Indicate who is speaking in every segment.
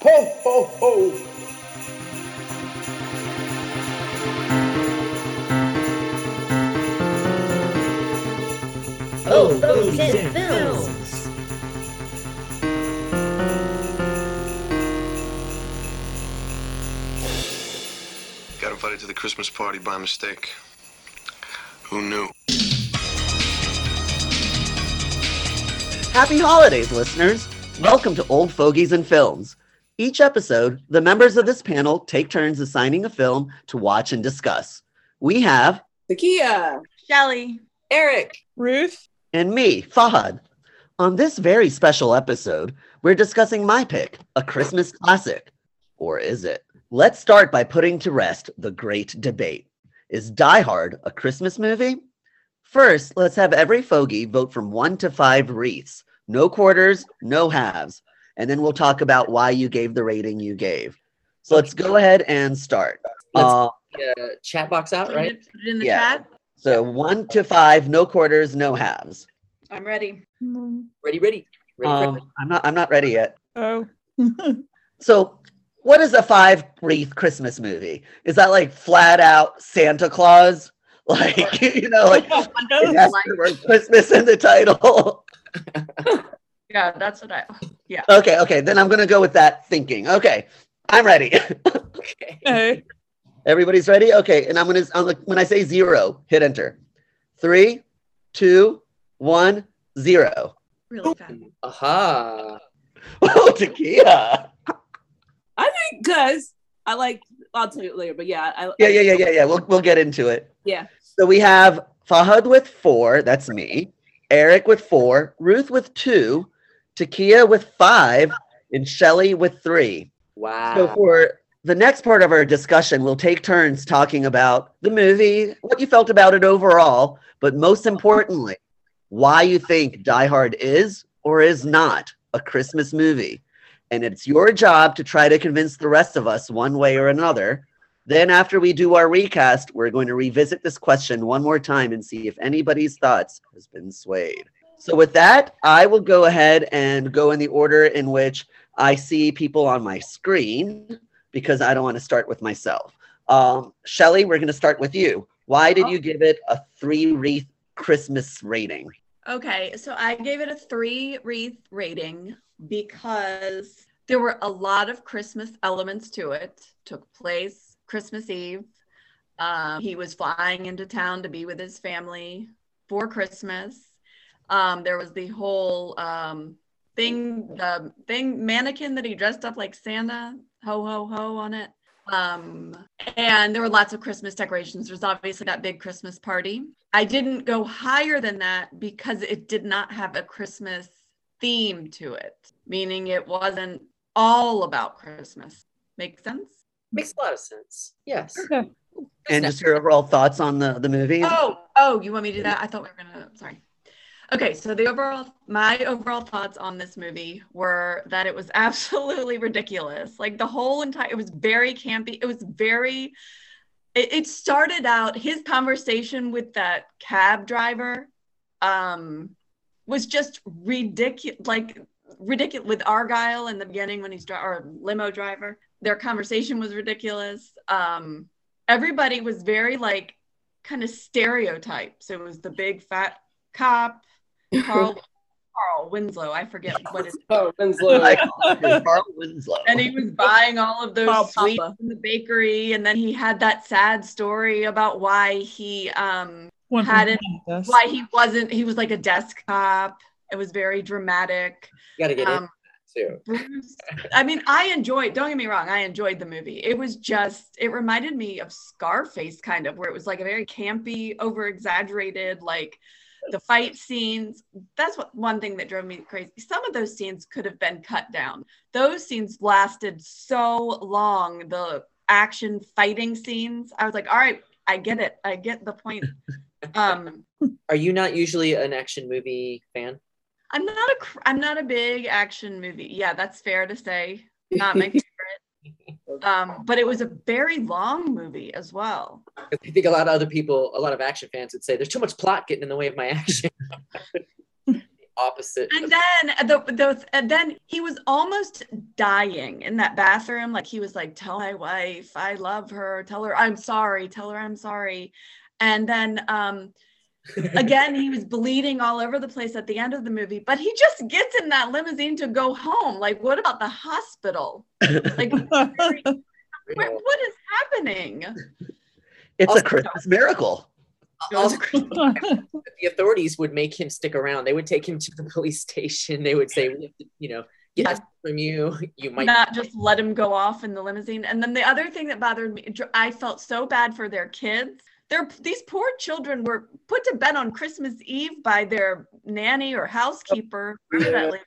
Speaker 1: Ho, ho, ho.
Speaker 2: Oh, Fogies and Films.
Speaker 3: Got invited to the Christmas party by mistake. Who knew?
Speaker 4: Happy holidays, listeners! Welcome to Old Fogies and Films. Each episode, the members of this panel take turns assigning a film to watch and discuss. We have,
Speaker 5: Takia,
Speaker 6: Shelly.
Speaker 5: Eric,
Speaker 7: Ruth.
Speaker 4: and me, Fahad. On this very special episode, we're discussing my pick, a Christmas classic. Or is it? Let's start by putting to rest the great debate. Is Die Hard a Christmas movie? First, let's have every fogey vote from one to five wreaths. No quarters, no halves. And then we'll talk about why you gave the rating you gave. So let's go ahead and start.
Speaker 5: Let's-
Speaker 4: Uh,
Speaker 5: uh, chat box out, right?
Speaker 6: Put it in the
Speaker 4: Yeah.
Speaker 6: chat.
Speaker 4: so one to five, no quarters, no halves.
Speaker 6: I'm ready.
Speaker 5: Ready, ready. ready
Speaker 4: Um, I'm not. I'm not ready yet.
Speaker 7: Oh.
Speaker 4: So, what is a five wreath Christmas movie? Is that like flat out Santa Claus? Like you know, like it has the word Christmas in the title.
Speaker 6: Yeah, that's what I. Yeah.
Speaker 4: okay, okay. Then I'm gonna go with that thinking. Okay, I'm ready.
Speaker 5: okay.
Speaker 7: Hey.
Speaker 4: Everybody's ready. Okay, and I'm gonna I'm like, when I say zero, hit enter. Three, two, one, zero.
Speaker 6: Really fast.
Speaker 5: Aha.
Speaker 4: Oh, Takia.
Speaker 8: I think because I like. I'll tell you later, but yeah, I,
Speaker 4: Yeah, yeah, yeah, yeah, yeah. We'll we'll get into it.
Speaker 8: yeah.
Speaker 4: So we have Fahad with four, that's me. Eric with four, Ruth with two, Takia with five, and Shelly with three.
Speaker 5: Wow.
Speaker 4: So for the next part of our discussion, we'll take turns talking about the movie, what you felt about it overall, but most importantly, why you think Die Hard is or is not a Christmas movie. And it's your job to try to convince the rest of us one way or another. Then, after we do our recast, we're going to revisit this question one more time and see if anybody's thoughts has been swayed. So, with that, I will go ahead and go in the order in which I see people on my screen because I don't want to start with myself. Um, Shelly, we're going to start with you. Why did you give it a three wreath Christmas rating?
Speaker 6: Okay, so I gave it a three wreath rating because there were a lot of Christmas elements to it. Took place Christmas Eve. Um, he was flying into town to be with his family for Christmas. Um, there was the whole um, thing, the thing mannequin that he dressed up like Santa, ho ho ho on it. Um, and there were lots of Christmas decorations. There's obviously that big Christmas party. I didn't go higher than that because it did not have a Christmas theme to it, meaning it wasn't all about Christmas. Make sense?
Speaker 5: Makes a lot of sense. Yes.
Speaker 7: Okay.
Speaker 4: And just your overall thoughts on the, the movie?
Speaker 6: Oh, oh, you want me to do that? I thought we were gonna. Sorry. Okay, so the overall, my overall thoughts on this movie were that it was absolutely ridiculous. Like the whole entire, it was very campy. It was very. It, it started out his conversation with that cab driver, um, was just ridiculous. Like ridiculous with Argyle in the beginning when he's dri- or limo driver. Their conversation was ridiculous. Um, everybody was very like kind of stereotyped. So it was the big fat cop, Carl Carl Winslow. I forget what his
Speaker 8: Oh, Winslow.
Speaker 4: Carl Winslow.
Speaker 6: and he was buying all of those
Speaker 8: Carl
Speaker 6: sweets
Speaker 8: Papa.
Speaker 6: in the bakery, and then he had that sad story about why he um
Speaker 7: One
Speaker 6: Had it- why he wasn't he was like a desk cop. It was very dramatic.
Speaker 5: You got to get
Speaker 6: Um,
Speaker 5: in too.
Speaker 6: Bruce, I mean, I enjoyed, don't get me wrong, I enjoyed the movie. It was just, it reminded me of Scarface, kind of, where it was like a very campy, over exaggerated, like the fight scenes. That's what one thing that drove me crazy. Some of those scenes could have been cut down. Those scenes lasted so long, the action fighting scenes. I was like, all right, I get it. I get the point. Um,
Speaker 5: Are you not usually an action movie fan?
Speaker 6: I'm not a cr- I'm not a big action movie. Yeah, that's fair to say. Not my favorite. Um, but it was a very long movie as well.
Speaker 5: I think a lot of other people, a lot of action fans would say there's too much plot getting in the way of my action. opposite.
Speaker 6: And then the, the and then he was almost dying in that bathroom. Like he was like, "Tell my wife I love her. Tell her I'm sorry. Tell her I'm sorry." And then um, again, he was bleeding all over the place at the end of the movie. But he just gets in that limousine to go home. Like, what about the hospital? Like, where, what is happening?
Speaker 4: It's
Speaker 5: Also-
Speaker 4: a Christmas miracle.
Speaker 5: Also, the authorities would make him stick around. They would take him to the police station. They would say, "We have to, you know, get
Speaker 6: Yeah.
Speaker 5: from you. You might
Speaker 6: not just let him go off in the limousine. And then the other thing that bothered me i felt so bad for their kids. Their these poor children were put to bed on Christmas Eve by their nanny or housekeeper. fortunately.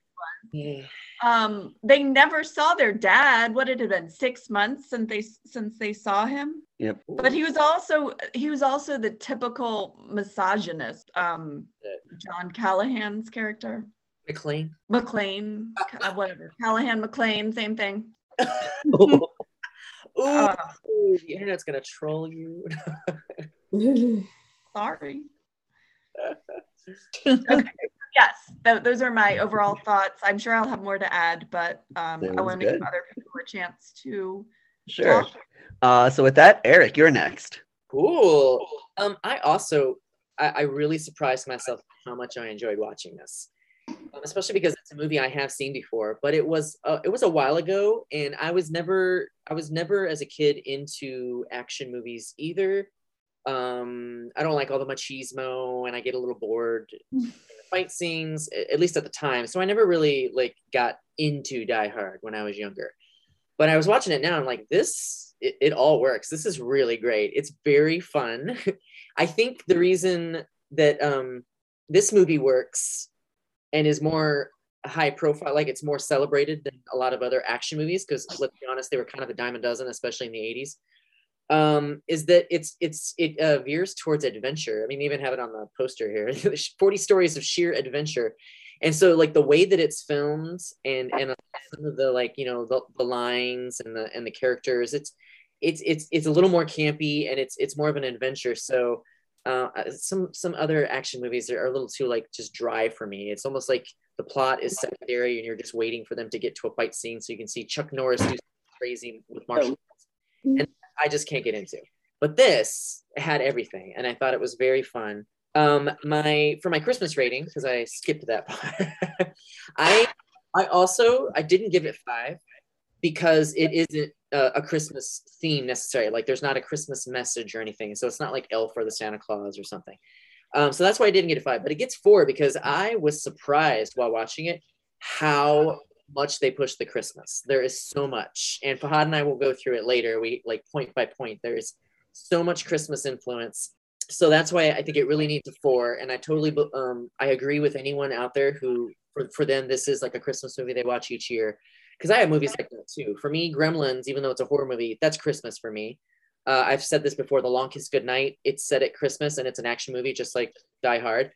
Speaker 5: Yeah.
Speaker 6: Um, they never saw their dad. What had been six months since they since they saw him?
Speaker 4: Yep.
Speaker 6: But he was also he was also the typical misogynist. Um, John Callahan's character,
Speaker 5: McClane.
Speaker 6: McClane, uh, whatever. Callahan, McClane, same thing.
Speaker 5: Ooh,
Speaker 6: Uh,
Speaker 5: ooh, the internet's gonna troll you.
Speaker 6: Sorry. okay. Yes, th- those are my overall thoughts. I'm sure I'll have more to add, but um, I want to give other people a chance to
Speaker 4: Sure.
Speaker 6: talk.
Speaker 4: Uh, so with that, Eric, you're next.
Speaker 5: Cool. Um, I also, I, I really surprised myself how much I enjoyed watching this, especially because it's a movie I have seen before. But it was, uh, it was a while ago, and I was never, I was never as a kid into action movies either. Um, I don't like all the machismo, and I get a little bored. in the Fight scenes, at least at the time. So I never really like got into Die Hard when I was younger. But I was watching it now. I'm like, this, it, it all works. This is really great. It's very fun. I think the reason that um, this movie works and is more high profile, like it's more celebrated than a lot of other action movies, because let's be honest, they were kind of a dime a dozen, especially in the 80s. Um, is that it's it's it uh, veers towards adventure. I mean, they even have it on the poster here. 40 stories of sheer adventure and so like the way that it's filmed and and the like you know the, the lines and the and the characters it's it's it's it's a little more campy and it's it's more of an adventure so uh some some other action movies are a little too like just dry for me. It's almost like the plot is secondary and you're just waiting for them to get to a fight scene so you can see chuck norris do something crazy with martial arts. And i just can't get into. But this had everything and i thought it was very fun. Um my for my christmas rating because i skipped that part i i also i didn't give it five because it isn't a, a christmas theme necessarily like there's not a christmas message or anything so it's not like elf or the santa claus or something um, so that's why i didn't get a five but it gets four because i was surprised while watching it how much they push the christmas there is so much and fahad and i will go through it later we like point by point there's so much christmas influence so that's why I think it really needs a four. And I totally, um, I agree with anyone out there who, for, for them, this is like a Christmas movie they watch each year. Because I have movies like that too. For me, Gremlins, even though it's a horror movie, that's Christmas for me. Uh, I've said this before. The Long Kiss Goodnight. It's set at Christmas, and it's an action movie, just like Die Hard.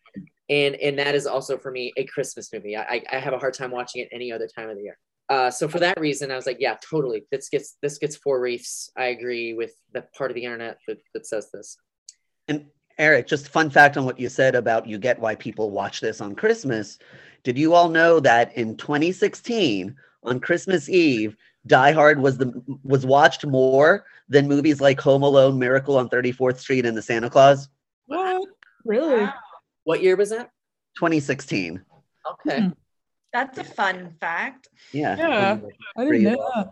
Speaker 5: And and that is also for me a Christmas movie. I I- have a hard time watching it any other time of the year. Uh, so for that reason, I was like, yeah, totally. This gets this gets four reefs. I agree with the part of the internet that, that says this.
Speaker 4: And Eric, just fun fact on what you said about you get why people watch this on Christmas. Did you all know that in 2016 on Christmas Eve, Die Hard was the was watched more than movies like Home Alone, Miracle on 34th Street, and The Santa Claus?
Speaker 8: what? Really?
Speaker 6: Wow,
Speaker 5: What year was that?
Speaker 4: 2016.
Speaker 5: Okay.
Speaker 8: Hmm.
Speaker 6: that's a fun fact.
Speaker 4: Yeah.
Speaker 8: Yeah. I didn't know that.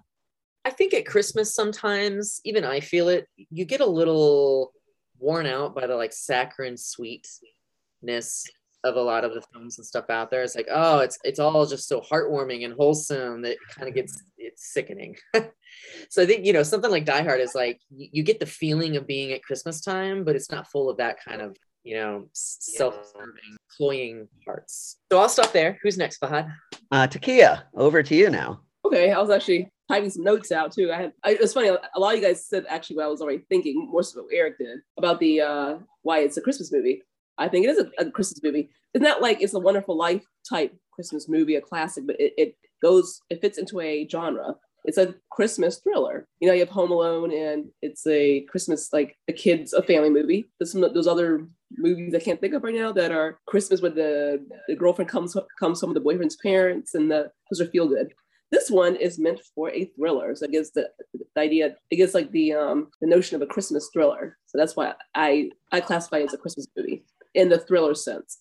Speaker 5: I think at Christmas sometimes, even I feel it, you get a little worn out by the like saccharine sweetness of a lot of the films and stuff out there. It's like, oh, it's it's all just so heartwarming and wholesome that it kind of gets it's sickening. so I think, you know, something like Die Hard is like you, you get the feeling of being at Christmas time, but it's not full of that kind of, you know, self-serving, cloying parts. So I'll stop there. Who's next, Fahad?
Speaker 4: Uh, Takia, over to you now.
Speaker 8: Okay, I was actually typing some notes out too. I had I, it's funny. A lot of you guys said actually what I was already thinking, more so what Eric did about the uh why it's a Christmas movie. I think it is a, a Christmas movie. It's not like it's a Wonderful Life type Christmas movie, a classic, but it, it goes it fits into a genre. It's a Christmas thriller. You know, you have Home Alone, and it's a Christmas like a kids a family movie. There's some those other movies I can't think of right now that are Christmas where the, the girlfriend comes comes home with the boyfriend's parents and the those are feel good. This one is meant for a thriller, so it gives the, the idea, it gives like the um the notion of a Christmas thriller. So that's why I I classify it as a Christmas movie in the thriller sense.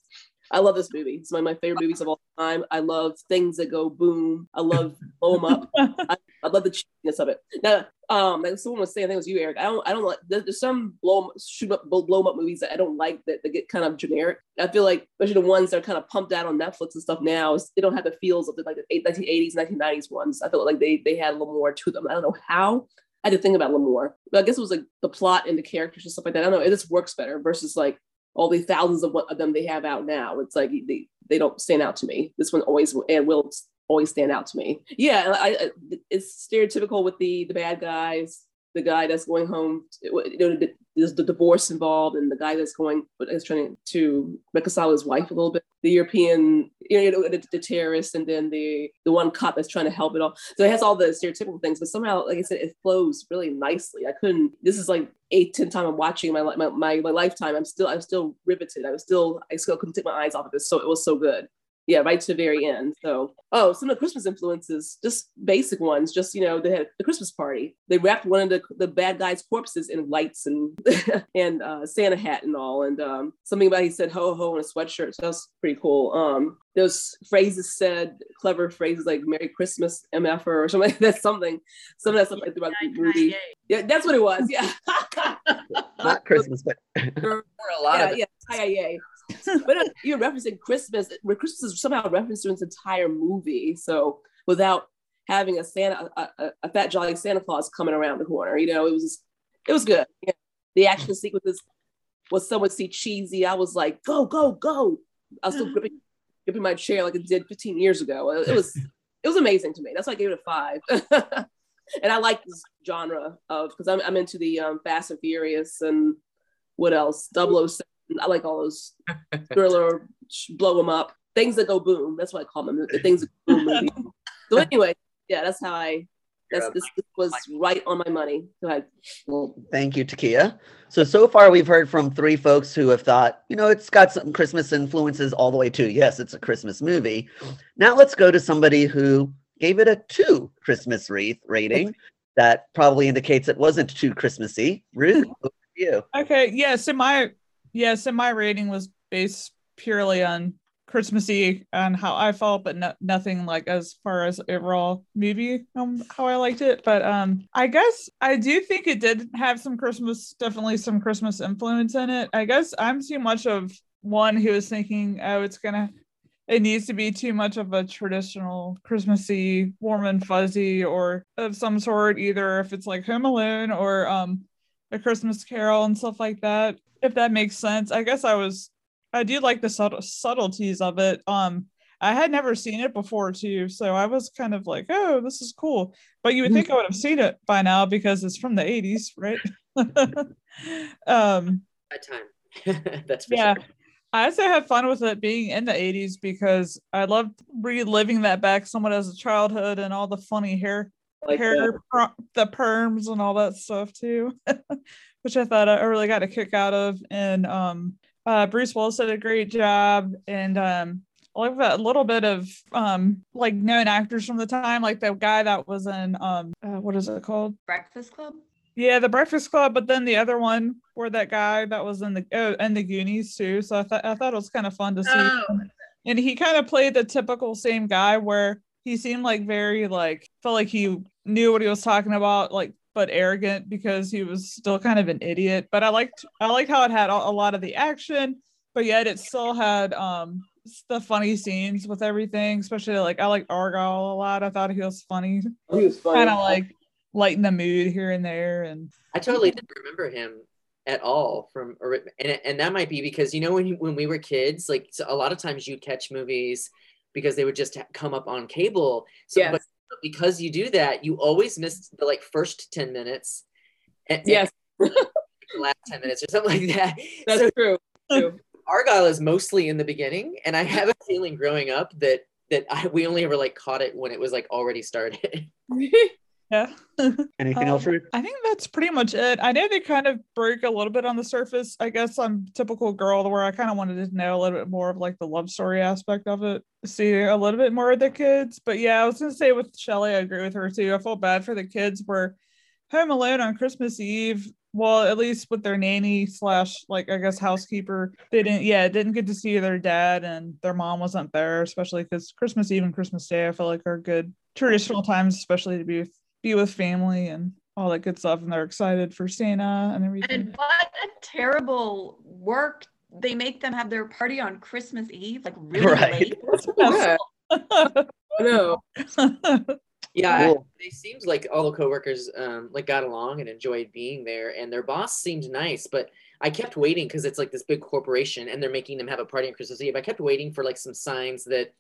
Speaker 8: I love this movie. It's one of my favorite movies of all time. I love things that go boom. I love blow them up. I, I love the cheapness of it. Now, um, like someone was saying, I think it was you, Eric. I don't, I don't like. There's some blow shoot up, blow 'em up movies that I don't like that, that get kind of generic. I feel like, especially the ones that are kind of pumped out on Netflix and stuff now, they don't have the feels of the like the 1980s, 1990s ones. I felt like they they had a little more to them. I don't know how. I had to think about it a little more, but I guess it was like the plot and the characters and stuff like that. I don't know. It just works better versus like all the thousands of, of them they have out now. It's like they, they don't stand out to me. This one always and will always stand out to me. Yeah, I, I, it's stereotypical with the the bad guys. The guy that's going home, you know, the- there's the divorce involved, and the guy that's going is trying to reconcile his wife a little bit. The European, you know, the, the terrorist, and then the the one cop that's trying to help it all. So it has all the stereotypical things, but somehow, like I said, it flows really nicely. I couldn't. This is like eight, ten time I'm watching my, my my my lifetime. I'm still I'm still riveted. I was still I still couldn't take my eyes off of it. So it was so good yeah, right to the very end. So, oh, some of the Christmas influences, just basic ones. Just you know, they had the Christmas party. They wrapped one of the the bad guys' corpses in lights and and uh, Santa hat and all, and um, something about he said ho ho in a sweatshirt. So that's pretty cool. Um, those phrases said clever phrases like "Merry Christmas, MF" or something. like That's something. Some of that stuff like throughout the movie. Yeah, that's what it was. Yeah.
Speaker 4: Not Christmas, but
Speaker 5: For a lot
Speaker 8: yeah,
Speaker 5: of it.
Speaker 8: yeah, yeah, yeah. but uh, you're referencing Christmas. where Christmas is somehow referenced to its entire movie. So without having a Santa, a, a, a fat jolly Santa Claus coming around the corner, you know, it was it was good. Yeah. The action sequences was some would see cheesy. I was like, go, go, go. I was still gripping, gripping my chair like it did 15 years ago. It, it was it was amazing to me. That's why I gave it a five. and I like this genre of because I'm I'm into the um, Fast and Furious and what else? 007. I like all those thriller, blow them up, things that go boom. That's what I call them. The things that go boom movies. So anyway, yeah, that's how I. That's this, this was right on my money. Go ahead.
Speaker 4: well, thank you, Takia. So so far we've heard from three folks who have thought, you know, it's got some Christmas influences all the way to yes, it's a Christmas movie. Now let's go to somebody who gave it a two Christmas wreath rating. That probably indicates it wasn't too Christmassy. Ruth, you.
Speaker 1: Okay, yeah, so my yeah, so my rating was based purely on Christmassy and how I felt, but no, nothing like as far as overall movie um how I liked it. But um I guess I do think it did have some Christmas, definitely some Christmas influence in it. I guess I'm too much of one who is thinking, oh, it's gonna it needs to be too much of a traditional Christmassy, warm and fuzzy, or of some sort, either if it's like Home Alone or um a Christmas Carol and stuff like that. If that makes sense, I guess I was, I do like the subtle subtleties of it. Um, I had never seen it before too, so I was kind of like, oh, this is cool. But you would think I would have seen it by now because it's from the '80s, right? um,
Speaker 5: That time. That's for
Speaker 1: yeah.
Speaker 5: sure.
Speaker 1: I also had fun with it being in the 80s because I loved reliving that back somewhat as a childhood and all the funny hair
Speaker 8: Like
Speaker 1: hair
Speaker 8: that.
Speaker 1: per- the perms and all that stuff too which i thought i really got a kick out of and um uh bruce willis did a great job and um I like that little bit of um like known actors from the time like the guy that was in um uh, what is it called
Speaker 6: Breakfast Club.
Speaker 1: yeah the breakfast club but then the other one where that guy that was in the oh and the goonies too so i thought i thought it was kind of fun to see
Speaker 6: Oh.
Speaker 1: and he kind of played the typical same guy where he seemed like very like felt like he knew what he was talking about like but arrogant because he was still kind of an idiot. But i liked i liked how it had a, a lot of the action but yet it still had um the funny scenes with everything especially like i like argyle a lot. I thought he was funny.
Speaker 8: He was funny.
Speaker 1: kind of like lighten the mood here and there and
Speaker 5: I totally didn't remember him at all from and and that might be because you know when when we were kids like so a lot of times you'd catch movies because they would just come up on cable so
Speaker 8: Yes.
Speaker 5: but because you do that you always miss the like first 10 minutes and, and
Speaker 8: Yes,
Speaker 5: the last 10 minutes or something like that
Speaker 8: that's
Speaker 5: so
Speaker 8: true. true.
Speaker 5: argyle is mostly in the beginning and i have a feeling growing up that that I, we only ever like caught it when it was like already started
Speaker 1: Yeah.
Speaker 4: Anything
Speaker 1: Um,
Speaker 4: else, Ruth?
Speaker 1: I think that's pretty much it. I know they kind of broke a little bit on the surface. I guess I'm typical girl where I kind of wanted to know a little bit more of like the love story aspect of it, see a little bit more of the kids. But yeah, I was gonna say with Shelly, I agree with her too. I felt bad for the kids were home alone on Christmas Eve. Well, at least with their nanny slash like I guess housekeeper, they didn't yeah didn't get to see their dad and their mom wasn't there, especially because Christmas Eve and Christmas Day I feel like are good traditional times, especially to be with be with family and all that good stuff. And they're excited for Santa and everything.
Speaker 6: And what a terrible work they make them have their party on Christmas Eve, like really
Speaker 4: Right.
Speaker 6: late.
Speaker 8: Yeah,
Speaker 5: Yeah,
Speaker 4: Cool.
Speaker 5: it seems like all the coworkers um, like got along and enjoyed being there, and their boss seemed nice. But I kept waiting because it's like this big corporation, and they're making them have a party on Christmas Eve. I kept waiting for like some signs that,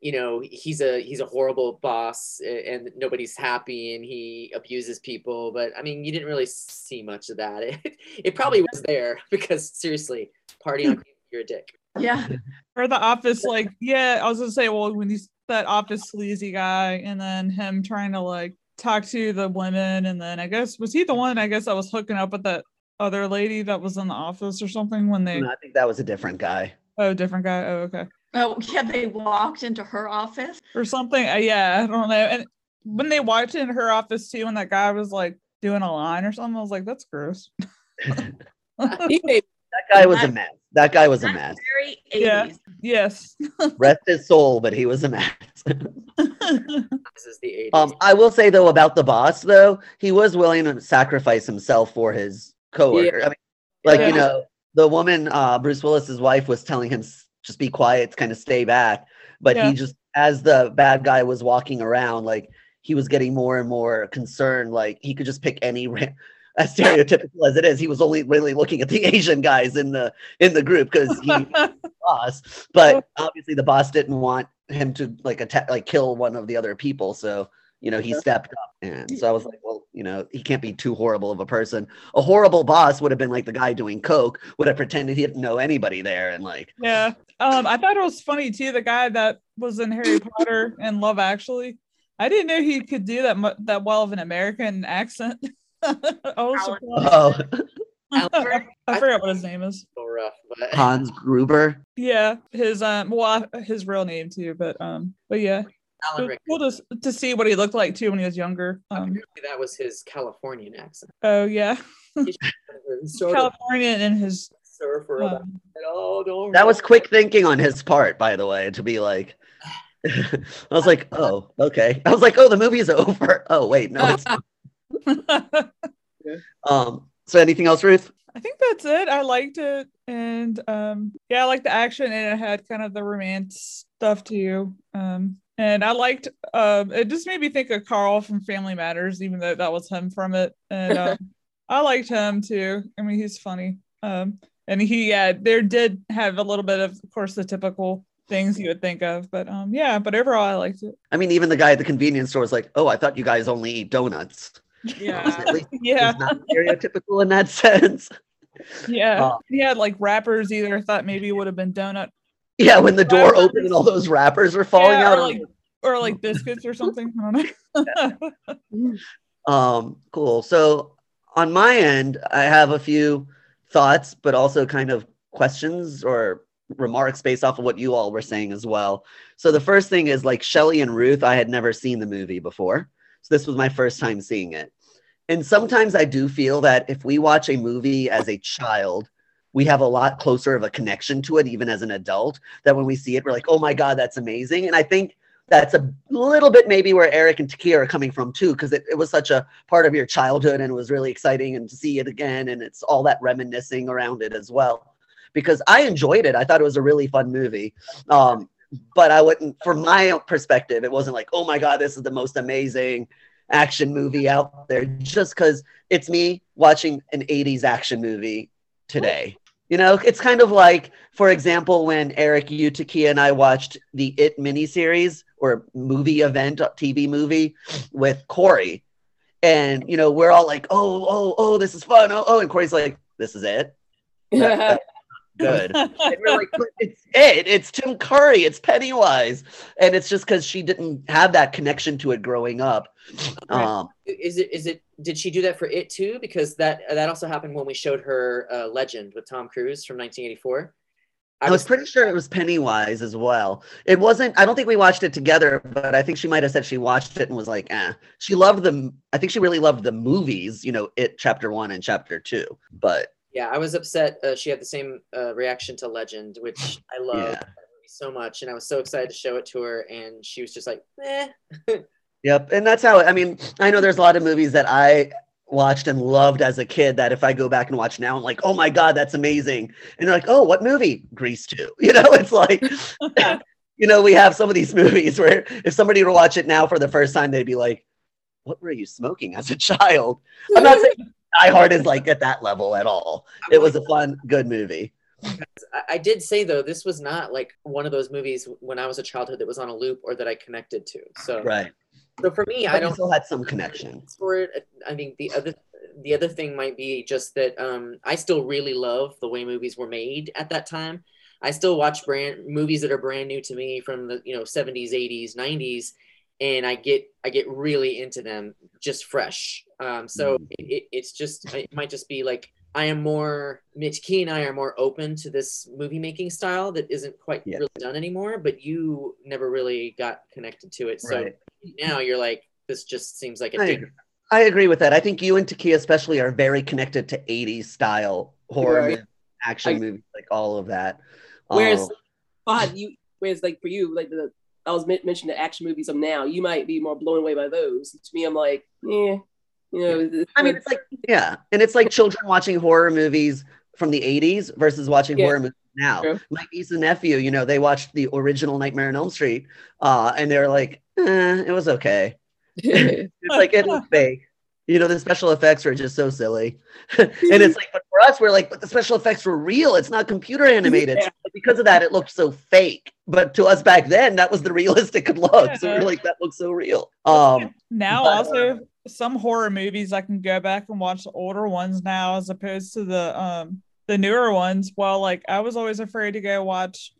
Speaker 5: you know, he's a he's a horrible boss and nobody's happy and he abuses people. But I mean, you didn't really see much of that. It, it probably was there because seriously, party on you're a dick.
Speaker 6: Yeah.
Speaker 1: or the office, like, yeah, I was gonna say, well, when he's that office sleazy guy, and then him trying to like talk to the women, and then I guess was he the one I guess that was hooking up with that other lady that was in the office or something when they
Speaker 4: No, I think that was a different guy.
Speaker 1: oh different guy oh okay
Speaker 6: Oh, yeah, they walked into her office.
Speaker 1: or something uh, yeah I don't know and when they walked in her office too when that guy was like doing a line or something I was like that's gross
Speaker 8: He made
Speaker 4: That guy was a mess. That guy was a mess.
Speaker 6: very 80s.
Speaker 1: Yeah. yes
Speaker 4: Rest his soul, but he was a mess.
Speaker 5: This is the 80s.
Speaker 4: Um, I will say though about the boss though, he was willing to sacrifice himself for his coworker. I mean, like you know, the woman, uh, Bruce Willis's wife, was telling him "S- just be quiet, kind of stay back, but
Speaker 1: Yeah.
Speaker 4: he just, as the bad guy was walking around, like he was getting more and more concerned. Like he could just pick any. Ra- as stereotypical as it is, he was only really looking at the Asian guys in the in the group because he boss. But obviously, the boss didn't want him to like attack, like kill one of the other people. So you know, he stepped up, and so I was like, well, you know, he can't be too horrible of a person. A horrible boss would have been like the guy doing coke, would have pretended he didn't know anybody there, and like,
Speaker 1: Yeah. Um, I thought it was funny too. The guy that was in Harry Potter and Love Actually, I didn't know he could do that mu- that well of an American accent. I was surprised.
Speaker 4: oh,
Speaker 1: I, I forgot what his name is.
Speaker 5: so rough, but
Speaker 4: Hans Gruber.
Speaker 1: Yeah, his um, well, his real name too, but um, but yeah, it
Speaker 5: Alan
Speaker 1: was
Speaker 5: Rickman.
Speaker 1: cool to, to see what he looked like too when he was younger. Um,
Speaker 5: Apparently that was his Californian accent.
Speaker 1: oh yeah,
Speaker 5: Sort of
Speaker 1: California and his
Speaker 5: surfer
Speaker 1: um.
Speaker 5: Oh,
Speaker 4: That was quick thinking on his part, by the way, to be like. I was like, oh, okay. I was like, oh, the movie's over. Oh, wait, no. It's not. um. So, anything else, Ruth?
Speaker 1: I think that's it. I liked it, and um, yeah, I liked the action, and it had kind of the romance stuff too. Um, and I liked. Um, it just made me think of Carl from Family Matters, even though that was him from it. And um, I liked him too. I mean, he's funny. Um, and he, yeah, there did have a little bit of, of course, the typical things you would think of, but um, yeah, but overall, I liked it.
Speaker 4: I mean, even the guy at the convenience store was like, "Oh, I thought you guys only eat donuts."
Speaker 1: Yeah, yeah,
Speaker 4: not stereotypical in that sense.
Speaker 1: yeah.
Speaker 4: Uh,
Speaker 1: he had like wrappers. Either thought maybe it would have been donut
Speaker 4: Yeah, when the door opened and all those wrappers were falling
Speaker 1: Yeah,
Speaker 4: out.
Speaker 1: or like or like biscuits or something. I don't know.
Speaker 4: Um, cool. So on my end, I have a few thoughts, but also kind of questions or remarks based off of what you all were saying as well. So the first thing is like Shelly and Ruth, I had never seen the movie before. So this was my first time seeing it. And sometimes I do feel that if we watch a movie as a child, we have a lot closer of a connection to it, even as an adult, that when we see it, we're like, oh my God, that's amazing. And I think that's a little bit maybe where Eric and Takia are coming from too, because it, it was such a part of your childhood and it was really exciting and to see it again. And it's all that reminiscing around it as well. Because I enjoyed it. I thought it was a really fun movie. Um, but I wouldn't, from my perspective, it wasn't like, oh my God, this is the most amazing action movie out there, just because it's me watching an 80s action movie today. You know, it's kind of like, for example, when Eric, you, Takia, and I watched the It miniseries or movie event, TV movie with Corey. And, you know, we're all like, oh, oh, oh, this is fun. Oh, oh. And Corey's like, this is it. That- good. like, it's it. It's Tim Curry. It's Pennywise, and it's just because she didn't have that connection to it growing up. Um,
Speaker 5: Is it is it did she do that for it too? Because that that also happened when we showed her uh, Legend with Tom Cruise from 1984.
Speaker 4: I was pretty sure it was Pennywise as well. It wasn't. I don't think we watched it together, but I think she might have said she watched it and was like, "eh." She loved the. I think she really loved the movies. You know, it chapter one and chapter two. But
Speaker 5: Yeah, I was upset. Uh, she had the same uh, reaction to Legend, which I love
Speaker 4: Yeah.
Speaker 5: so much, and I was so excited to show it to her, and she was just like, "Eh."
Speaker 4: Yep, and that's how I mean. I know there's a lot of movies that I watched and loved as a kid that if I go back and watch now, I'm like, oh my god, that's amazing. And they're like, oh, what movie? Grease two. You know, it's like, you know, we have some of these movies where if somebody were to watch it now for the first time, they'd be like, what were you smoking as a child? I'm not saying Die Hard is like at that level at all. It was a fun, good movie.
Speaker 5: I, I did say though, this was not like one of those movies when I was a childhood that was on a loop or that I connected to. So,
Speaker 4: Right.
Speaker 5: So for me, I
Speaker 4: But you
Speaker 5: don't
Speaker 4: still had some connection.
Speaker 5: for it. I mean, the other the other thing might be just that um, I still really love the way movies were made at that time. I still watch brand movies that are brand new to me from the you know 70s, 80s, 90s, and I get I get really into them just fresh. Um, so it, it, it's just it might just be like I am more Mitch Key and I are more open to this movie making style that isn't quite
Speaker 4: Yeah.
Speaker 5: really done anymore. But you never really got connected to it, so
Speaker 4: Right.
Speaker 5: now you're like this just seems like a
Speaker 4: I
Speaker 5: thing.
Speaker 4: agree. I agree with that. I think you and Taki especially are very connected to 80s style horror,
Speaker 8: Right.
Speaker 4: movies, action
Speaker 8: I-
Speaker 4: movies, like all of that.
Speaker 8: Whereas,
Speaker 4: Um,
Speaker 8: Fahad, you whereas like for you, like the I was men- mentioning the action movies of now, you might be more blown away by those. To me, I'm like, yeah, you know. it's
Speaker 4: I mean, it's like, yeah. And it's like children watching horror movies from the 80s versus watching
Speaker 8: Yeah.
Speaker 4: horror movies now.
Speaker 8: True.
Speaker 4: My niece and nephew, you know, they watched the original Nightmare on Elm Street uh, and they're like, eh, it was okay. It's like, it was fake. You know, the special effects were just so silly. and it's like, but for us, we're like, but the special effects were real. It's not computer animated.
Speaker 8: Yeah.
Speaker 4: But because of that, it looked so fake. But to us back then, that was the realistic look. So
Speaker 1: Yeah.
Speaker 4: we're like, that looks so real. Um,
Speaker 1: now
Speaker 4: But-
Speaker 1: also some horror movies I can go back and watch the older ones now as opposed to the um the newer ones. Well, like I was always afraid to go watch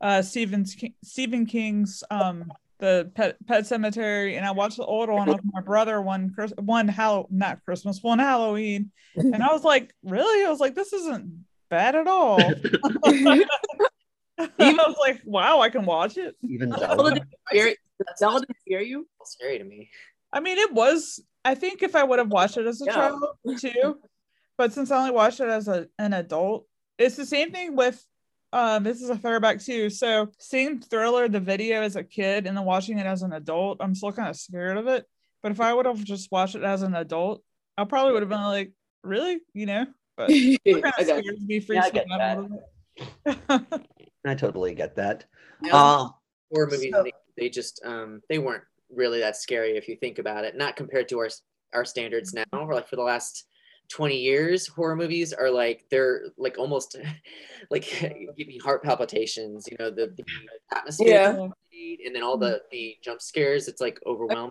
Speaker 1: uh Stephen's King, Stephen King's um the Pet Pet Sematary, and I watched the older one with my brother one Chris one Hall not Christmas one Halloween, and I was like, really? I was like, this isn't bad at all. I was like, wow, I can watch it.
Speaker 4: even
Speaker 8: Zelda
Speaker 4: though.
Speaker 8: didn't. Zelda didn't scare you.
Speaker 5: scary to me.
Speaker 1: I mean, it was. I think if I would have watched it as a
Speaker 8: Yeah.
Speaker 1: child too, but since I only watched it as a, an adult, it's the same thing with. Um, this is a throwback too. So seeing Thriller the video as a kid and then watching it as an adult, I'm still kind of scared of it. But if I would have just watched it as an adult, I probably would have been like, really, you know. But kind
Speaker 8: I
Speaker 1: of
Speaker 8: got
Speaker 1: scares me,
Speaker 4: Yeah, I get
Speaker 1: me out a little bit.
Speaker 4: I totally get that.
Speaker 5: I also
Speaker 4: Um,
Speaker 5: horror movies
Speaker 4: so-
Speaker 5: they, they just um they weren't really that scary if you think about it not compared to our our standards now or like for the last 20 years horror movies are like they're like almost like give me heart palpitations you know the, the atmosphere
Speaker 8: Yeah.
Speaker 5: that they create, and then all the the jump scares it's like overwhelming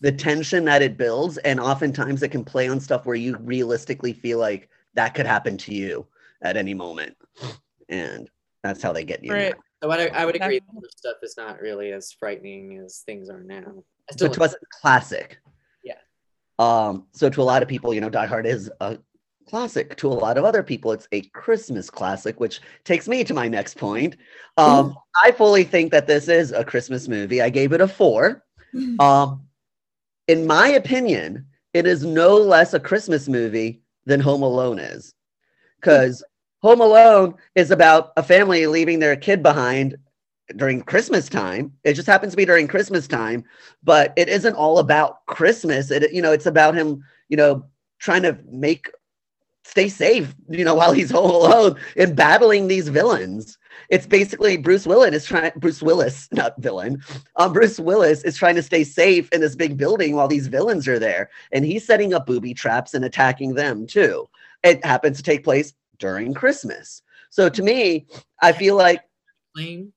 Speaker 4: the tension that it builds, and oftentimes it can play on stuff where you realistically feel like that could happen to you at any moment, and that's how they get you.
Speaker 1: Right.
Speaker 5: So I, I would agree
Speaker 1: Definitely.
Speaker 5: that stuff is not really as frightening as things are now I still
Speaker 4: But to us, it's classic.
Speaker 5: Yeah.
Speaker 4: Um. So to a lot of people, you know, Die Hard is a classic. To a lot of other people, it's a Christmas classic, which takes me to my next point. Um, I fully think that this is a Christmas movie. I gave it a four. Um, in my opinion, it is no less a Christmas movie than Home Alone is. Because Home Alone is about a family leaving their kid behind during Christmas time. It just happens to be during Christmas time, but it isn't all about Christmas. It you know, it's about him, you know, trying to make stay safe, you know, while he's home alone and battling these villains. It's basically Bruce Willis is trying Bruce Willis, not villain. Um, Bruce Willis is trying to stay safe in this big building while these villains are there, and he's setting up booby traps and attacking them too. It happens to take place during Christmas. So to me, I feel like
Speaker 5: McClane,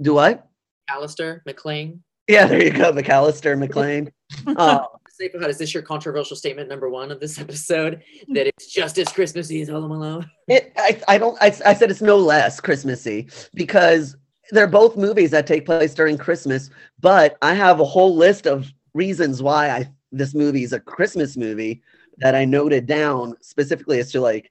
Speaker 4: do what?
Speaker 5: Alistair, McClane.
Speaker 4: Yeah, there you go, McCallister, McClane. Uh,
Speaker 5: is this your controversial statement number one of this episode that it's just as Christmassy as Home Alone?
Speaker 4: It, I, I don't. I, I said it's no less Christmassy because they're both movies that take place during Christmas. But I have a whole list of reasons why I this movie is a Christmas movie that I noted down specifically as to like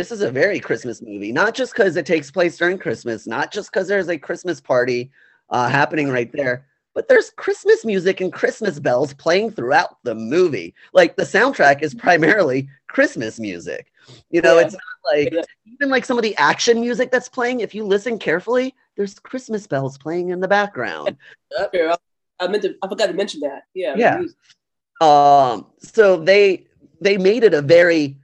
Speaker 4: this is a very Christmas movie, not just because it takes place during Christmas, not just because there's a Christmas party uh, happening right there, but there's Christmas music and Christmas bells playing throughout the movie. Like the soundtrack is primarily Christmas music. You know,
Speaker 8: Yeah.
Speaker 4: it's not like even like some of the action music that's playing, if you listen carefully, there's Christmas bells playing in the background.
Speaker 8: I, I meant to. I forgot to mention that. Yeah.
Speaker 4: Yeah. Um, so they they made it a very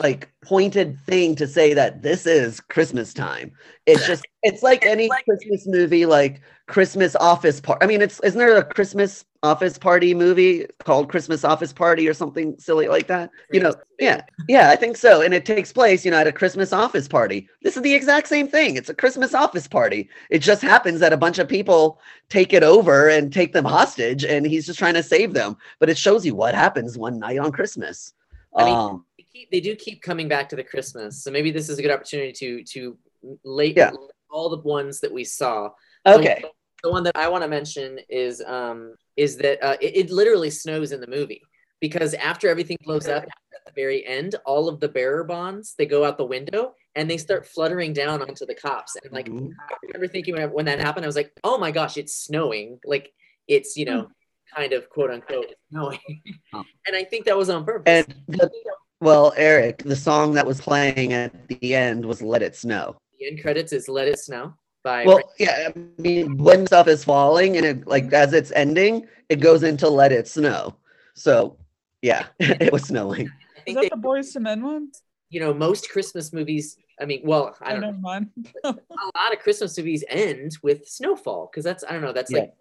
Speaker 4: like pointed thing to say that this is Christmas time. It's just it's like any Christmas movie, like Christmas Office Party. I mean, it's isn't there a Christmas Office Party movie called Christmas Office Party or something silly like that? You know, yeah, yeah, I think so. And it takes place, you know, at a Christmas office party. This is the exact same thing. It's a Christmas office party. It just happens that a bunch of people take it over and take them hostage, and he's just trying to save them. But it shows you what happens one night on Christmas.
Speaker 5: I mean,
Speaker 4: um,
Speaker 5: keep, they do keep coming back to the Christmas, so maybe this is a good opportunity to to late
Speaker 4: Yeah.
Speaker 5: all the ones that we saw.
Speaker 4: okay.
Speaker 5: The, the one that I want to mention is um is that uh, it, it literally snows in the movie because after everything blows up at the very end, all of the bearer bonds they go out the window and they start fluttering down onto the cops. And like
Speaker 4: Mhm.
Speaker 5: I remember thinking when, when that happened, I was like, oh my gosh, it's snowing. Like it's you know kind of quote unquote snowing. And I think that was on purpose.
Speaker 4: And the, well, Eric, the song that was playing at the end was "Let It Snow."
Speaker 5: the end credits is "Let It Snow" by
Speaker 4: Well, yeah, I mean, when stuff is falling and it like as it's ending, it goes into "Let It Snow." So, yeah, it was snowing.
Speaker 1: Is that the Boyz II Men one?
Speaker 5: you know most Christmas movies. I mean, well, I
Speaker 1: I
Speaker 5: don't know.
Speaker 1: never mind.
Speaker 5: a lot of Christmas movies end with snowfall because that's I don't know that's
Speaker 4: Yeah.
Speaker 5: like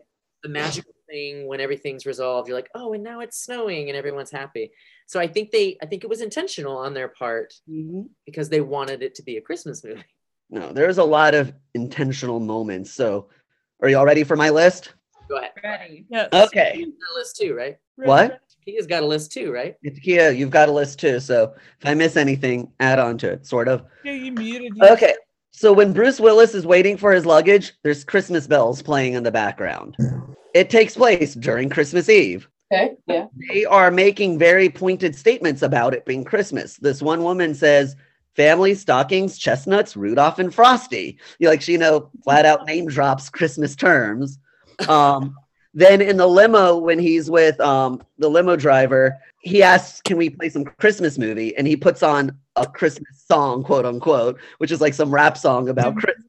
Speaker 5: the magical thing when everything's resolved. You're like, oh, and now it's snowing and everyone's happy. So I think they I think it was intentional on their part mm-hmm. because they wanted it to be a Christmas movie.
Speaker 4: No, there's a lot of intentional moments. So, are you all ready for my list?
Speaker 5: Go ahead.
Speaker 6: Ready.
Speaker 1: Yes.
Speaker 4: Okay.
Speaker 5: You've got a list too, right?
Speaker 4: What?
Speaker 5: Kia's got a list too, right?
Speaker 4: Kia, you've got a list too. So, if I miss anything, add on to it, sort of.
Speaker 1: Yeah, you muted. You.
Speaker 4: Okay. So when Bruce Willis is waiting for his luggage, there's Christmas bells playing in the background. It takes place during Christmas Eve.
Speaker 8: Okay. Yeah.
Speaker 4: They are making very pointed statements about it being Christmas. This one woman says, family stockings, chestnuts, Rudolph and Frosty. You like she, you know, flat out name drops Christmas terms. Um, then in the limo, when he's with um, the limo driver, he asks, Can we play some Christmas movie? And he puts on a Christmas song, quote unquote, which is like some rap song about Christmas.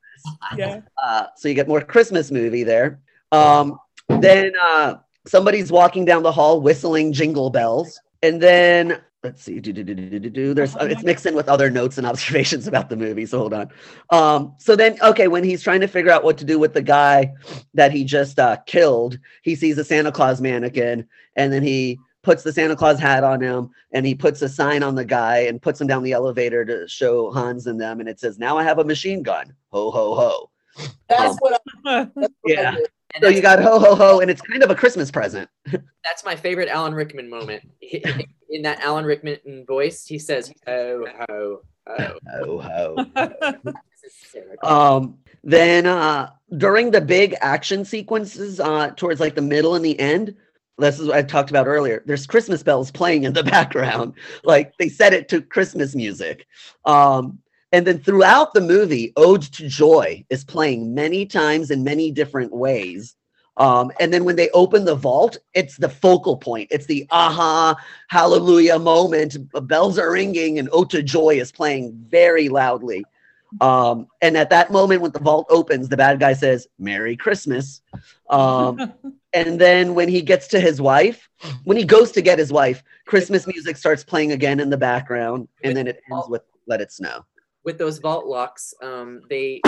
Speaker 1: Yeah.
Speaker 4: Uh, so you get more Christmas movie there. Um, then uh, somebody's walking down the hall whistling jingle bells. And then let's see, do, do, do, do, do, do, do. there's uh, it's mixed in with other notes and observations about the movie. So hold on. Um, so then, okay, when he's trying to figure out what to do with the guy that he just uh, killed, he sees a Santa Claus mannequin, and then he puts the Santa Claus hat on him, and he puts a sign on the guy and puts him down the elevator to show Hans and them, and it says, "Now I have a machine gun." Ho ho ho.
Speaker 8: That's
Speaker 4: Um,
Speaker 8: what. I, that's what I
Speaker 4: Yeah.
Speaker 5: And
Speaker 4: So you got ho ho ho, and it's kind of a Christmas present.
Speaker 5: that's my favorite Alan Rickman moment. In that Alan Rickman voice, he says, "Oh ho ho."
Speaker 4: Ho ho.
Speaker 5: This is hysterical.
Speaker 4: Um, then uh, during the big action sequences, uh, towards like the middle and the end, this is what I talked about earlier. There's Christmas bells playing in the background, like they set it to Christmas music. Um, and then throughout the movie, "Ode to Joy" is playing many times in many different ways. Um, and then when they open the vault, it's the focal point. It's the aha, hallelujah moment. Bells are ringing, and Ode to Joy" is playing very loudly. Um, and at that moment, when the vault opens, the bad guy says, Merry Christmas. Um, and then when he gets to his wife, when he goes to get his wife, Christmas music starts playing again in the background. And then it ends with Let It Snow.
Speaker 5: with those vault locks, um, they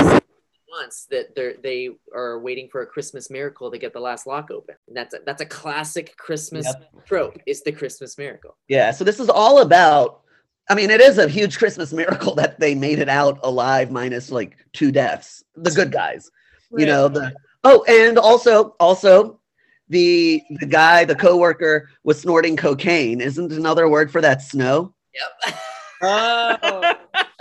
Speaker 5: once that they they are waiting for a Christmas miracle to get the last lock open. And that's a, that's a classic Christmas trope. It's the Christmas miracle.
Speaker 4: Yeah. So this is all about, I mean, it is a huge Christmas miracle that they made it out alive, minus like two deaths. The good guys. you know the oh and also also the the guy, the coworker, was snorting cocaine. Isn't another word for that snow?
Speaker 5: Yep.
Speaker 8: Oh,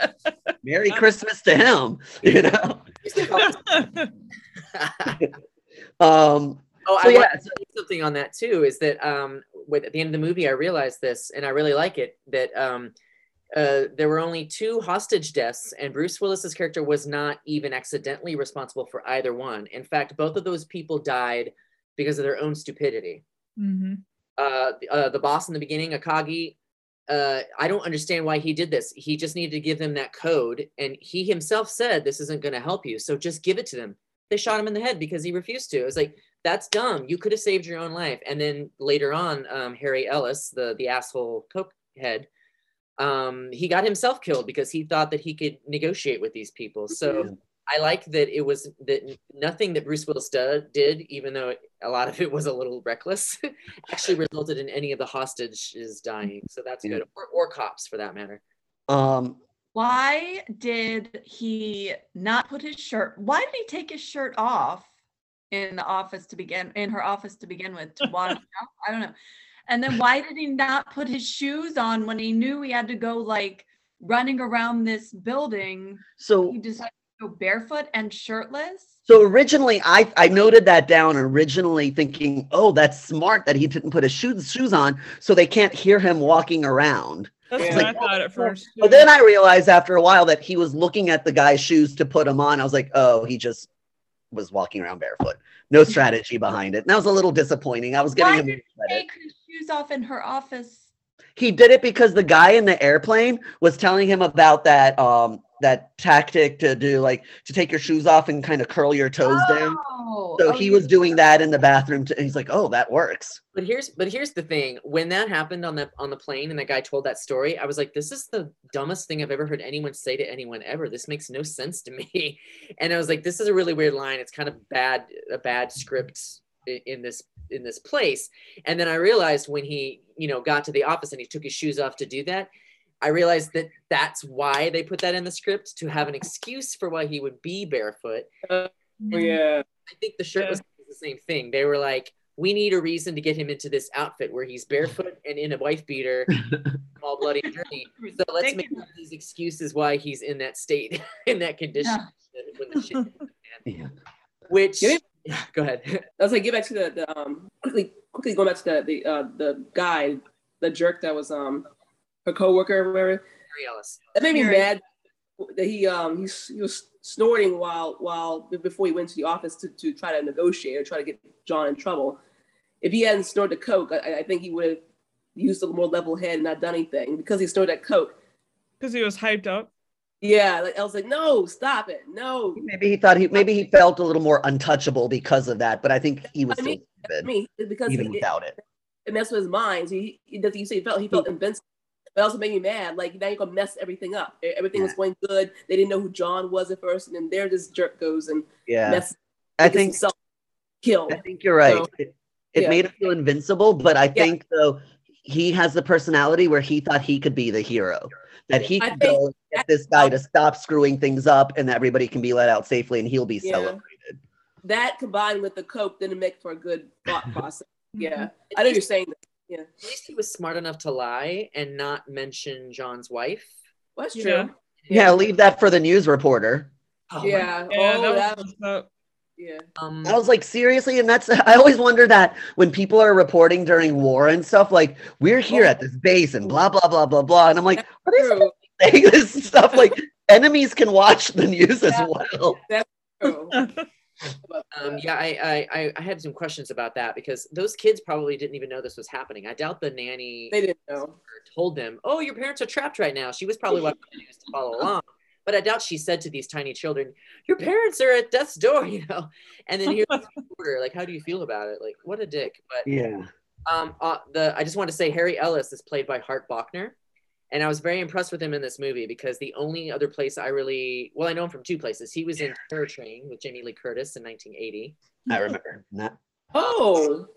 Speaker 4: Merry Christmas to him. You know. Um.
Speaker 5: Oh,
Speaker 4: So
Speaker 5: I
Speaker 4: yeah.
Speaker 5: want to say something on that too. Is that um, with at the end of the movie, I realized this, and I really like it. That um, uh, there were only two hostage deaths, and Bruce Willis's character was not even accidentally responsible for either one. In fact, both of those people died because of their own stupidity.
Speaker 1: hmm
Speaker 5: Uh, the- uh, the boss in the beginning, Takagi. Uh, I don't understand why he did this. He just needed to give them that code, and he himself said this isn't going to help you, so just give it to them. They shot him in the head because he refused to. It was like that's dumb. You could have saved your own life. And then later on, um, Harry Ellis, the the asshole coke head, um, he got himself killed because he thought that he could negotiate with these people. So I like that it was that nothing that Bruce Willis do, did, even though a lot of it was a little reckless, actually resulted in any of the hostages dying. So that's
Speaker 4: Yeah.
Speaker 5: good, or, or cops for that matter.
Speaker 4: Um.
Speaker 6: Why did he not put his shirt? Why did he take his shirt off in the office to begin in her office to begin with to wash out? I don't know. And then why did he not put his shoes on when he knew he had to go like running around this building?
Speaker 4: So
Speaker 6: He decided to go barefoot and shirtless.
Speaker 4: So originally, I I noted that down. Originally, thinking, oh, that's smart that he didn't put his shoes shoes on, so they can't hear him walking around.
Speaker 1: That's
Speaker 8: Yeah.
Speaker 1: what I thought at first.
Speaker 4: But then I realized after a while that he was looking at the guy's shoes to put them on. I was like, oh, he just was walking around barefoot. No strategy behind it. And that was a little disappointing. I was getting
Speaker 6: Why
Speaker 4: him
Speaker 6: did
Speaker 4: credit.
Speaker 6: Take his shoes off in her office.
Speaker 4: He did it because the guy in the airplane was telling him about that um that tactic to do like to take your shoes off and kind of curl your toes down.
Speaker 6: Oh,
Speaker 4: So
Speaker 6: oh,
Speaker 4: he was doing that in the bathroom. To, and he's like, oh, that works.
Speaker 5: But here's but here's the thing. When that happened on the on the plane and that guy told that story, I was like, this is the dumbest thing I've ever heard anyone say to anyone ever. This makes no sense to me. And I was like, this is a really weird line. It's kind of bad a bad script in this in this place. And then I realized when he, you know, got to the office and he took his shoes off to do that, I realized that that's why they put that in the script to have an excuse for why he would be barefoot.
Speaker 8: oh, yeah.
Speaker 5: I think the shirt
Speaker 1: Yeah.
Speaker 5: was the same thing. They were like, we need a reason to get him into this outfit where he's barefoot and in a wife beater, all bloody and dirty. So let's make up these excuses why he's in that state, in that condition. When the shit,
Speaker 4: Yeah.
Speaker 5: which,
Speaker 8: Give
Speaker 5: go ahead.
Speaker 8: I was like, get back to the, the um quickly quickly going back to the the uh, the guy, the jerk that was um her coworker or whatever.
Speaker 5: Harry Ellis.
Speaker 8: That made me
Speaker 6: Very-
Speaker 8: mad that he um he, he was snorting while while before he went to the office to, to try to negotiate or try to get John in trouble. If he hadn't snorted the coke, I, I think he would have used a more level head and not done anything because he snorted that coke.
Speaker 1: because he was hyped up.
Speaker 8: Yeah, like I was like, no, stop it, no.
Speaker 4: Maybe he thought he maybe he felt a little more untouchable because of that, but I think he was
Speaker 8: I
Speaker 4: still
Speaker 8: mean, I mean, because
Speaker 4: even
Speaker 8: he,
Speaker 4: without it.
Speaker 8: it messed with his mind. So he, he does. You say he felt he felt invincible, but it also made me mad. Like now you're gonna mess everything up. Everything was going good. They didn't know who John was at first, and then there this jerk goes and
Speaker 4: Yeah.
Speaker 8: messes.
Speaker 4: I think
Speaker 8: himself killed.
Speaker 4: I think you're right.
Speaker 8: So,
Speaker 4: it it
Speaker 8: yeah.
Speaker 4: made him feel invincible, but I think though he has the personality where he thought he could be the hero. That he could
Speaker 8: think
Speaker 4: go and get this guy to stop screwing things up and everybody can be let out safely and he'll be
Speaker 8: Yeah.
Speaker 4: celebrated.
Speaker 8: That combined with the coke didn't make for a good thought process. Yeah,
Speaker 1: Mm-hmm.
Speaker 8: I know you're saying that. Yeah,
Speaker 5: At least he was smart enough to lie and not mention John's wife.
Speaker 8: well, that's
Speaker 1: Yeah.
Speaker 8: true.
Speaker 4: Yeah, leave that for the news reporter.
Speaker 5: Oh
Speaker 8: Yeah.
Speaker 1: Yeah,
Speaker 8: oh,
Speaker 1: that
Speaker 8: that
Speaker 1: was
Speaker 8: was, yeah.
Speaker 5: Um,
Speaker 4: I was like, seriously? And that's I always wonder that when people are reporting during war and stuff, like, we're here at this base and blah blah blah blah blah. And I'm like, are they
Speaker 8: True.
Speaker 4: saying this stuff? Like enemies can watch the news as well.
Speaker 8: That's true.
Speaker 5: Um, yeah, I, I, I, I had some questions about that because those kids probably didn't even know this was happening. I doubt the nanny
Speaker 8: They didn't know.
Speaker 5: told them, "Oh, your parents are trapped right now." She was probably watching the news to follow along, but I doubt she said to these tiny children, "Your parents are at death's door," you know. And then here's the reporter, like, "How do you feel about it?" Like, what a dick. But
Speaker 4: Yeah.
Speaker 5: um, uh, the I just want to say Harry Ellis is played by Hart Bachner, and I was very impressed with him in this movie because the only other place I really well I know him from two places. He was in Terror Train with Jamie Lee Curtis in 1980.
Speaker 4: I remember. that.
Speaker 8: Oh,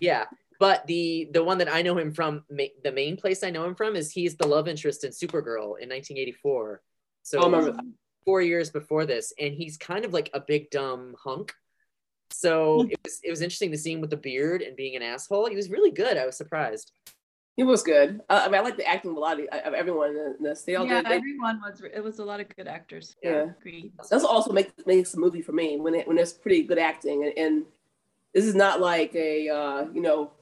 Speaker 5: Yeah, but the the one that I know him from, ma- the main place I know him from is he's the love interest in Supergirl in 1984. So
Speaker 8: oh, I
Speaker 5: four years before this, and he's kind of like a big dumb hunk. So hmm. it was it was interesting to see him with the beard and being an asshole. He was really good. I was surprised.
Speaker 8: He was good. Uh, I mean, I like the acting of a lot of, of everyone in this. They all
Speaker 6: yeah,
Speaker 8: did. They,
Speaker 6: everyone was. It was a lot of good actors.
Speaker 8: Yeah.
Speaker 6: agreed.
Speaker 8: that's also make makes a movie for me when it, when there's pretty good acting and, and this is not like a uh, you know what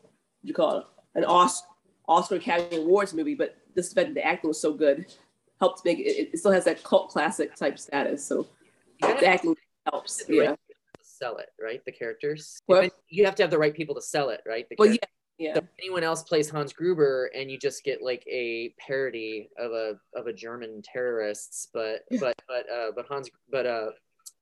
Speaker 8: do you call it an Oscar Oscar Academy Awards movie, but this fact that the acting was so good helped make it. It still has that cult classic type status, so
Speaker 5: You
Speaker 8: the acting helps.
Speaker 5: have right
Speaker 8: Yeah.
Speaker 5: sell it, right? The characters.
Speaker 8: What?
Speaker 5: You have to have the right people to sell it, right? The
Speaker 8: Well,
Speaker 5: characters.
Speaker 8: yeah.
Speaker 5: So if anyone else plays Hans Gruber, and you just get like a parody of a of a German terrorists, but but but uh, but Hans but uh,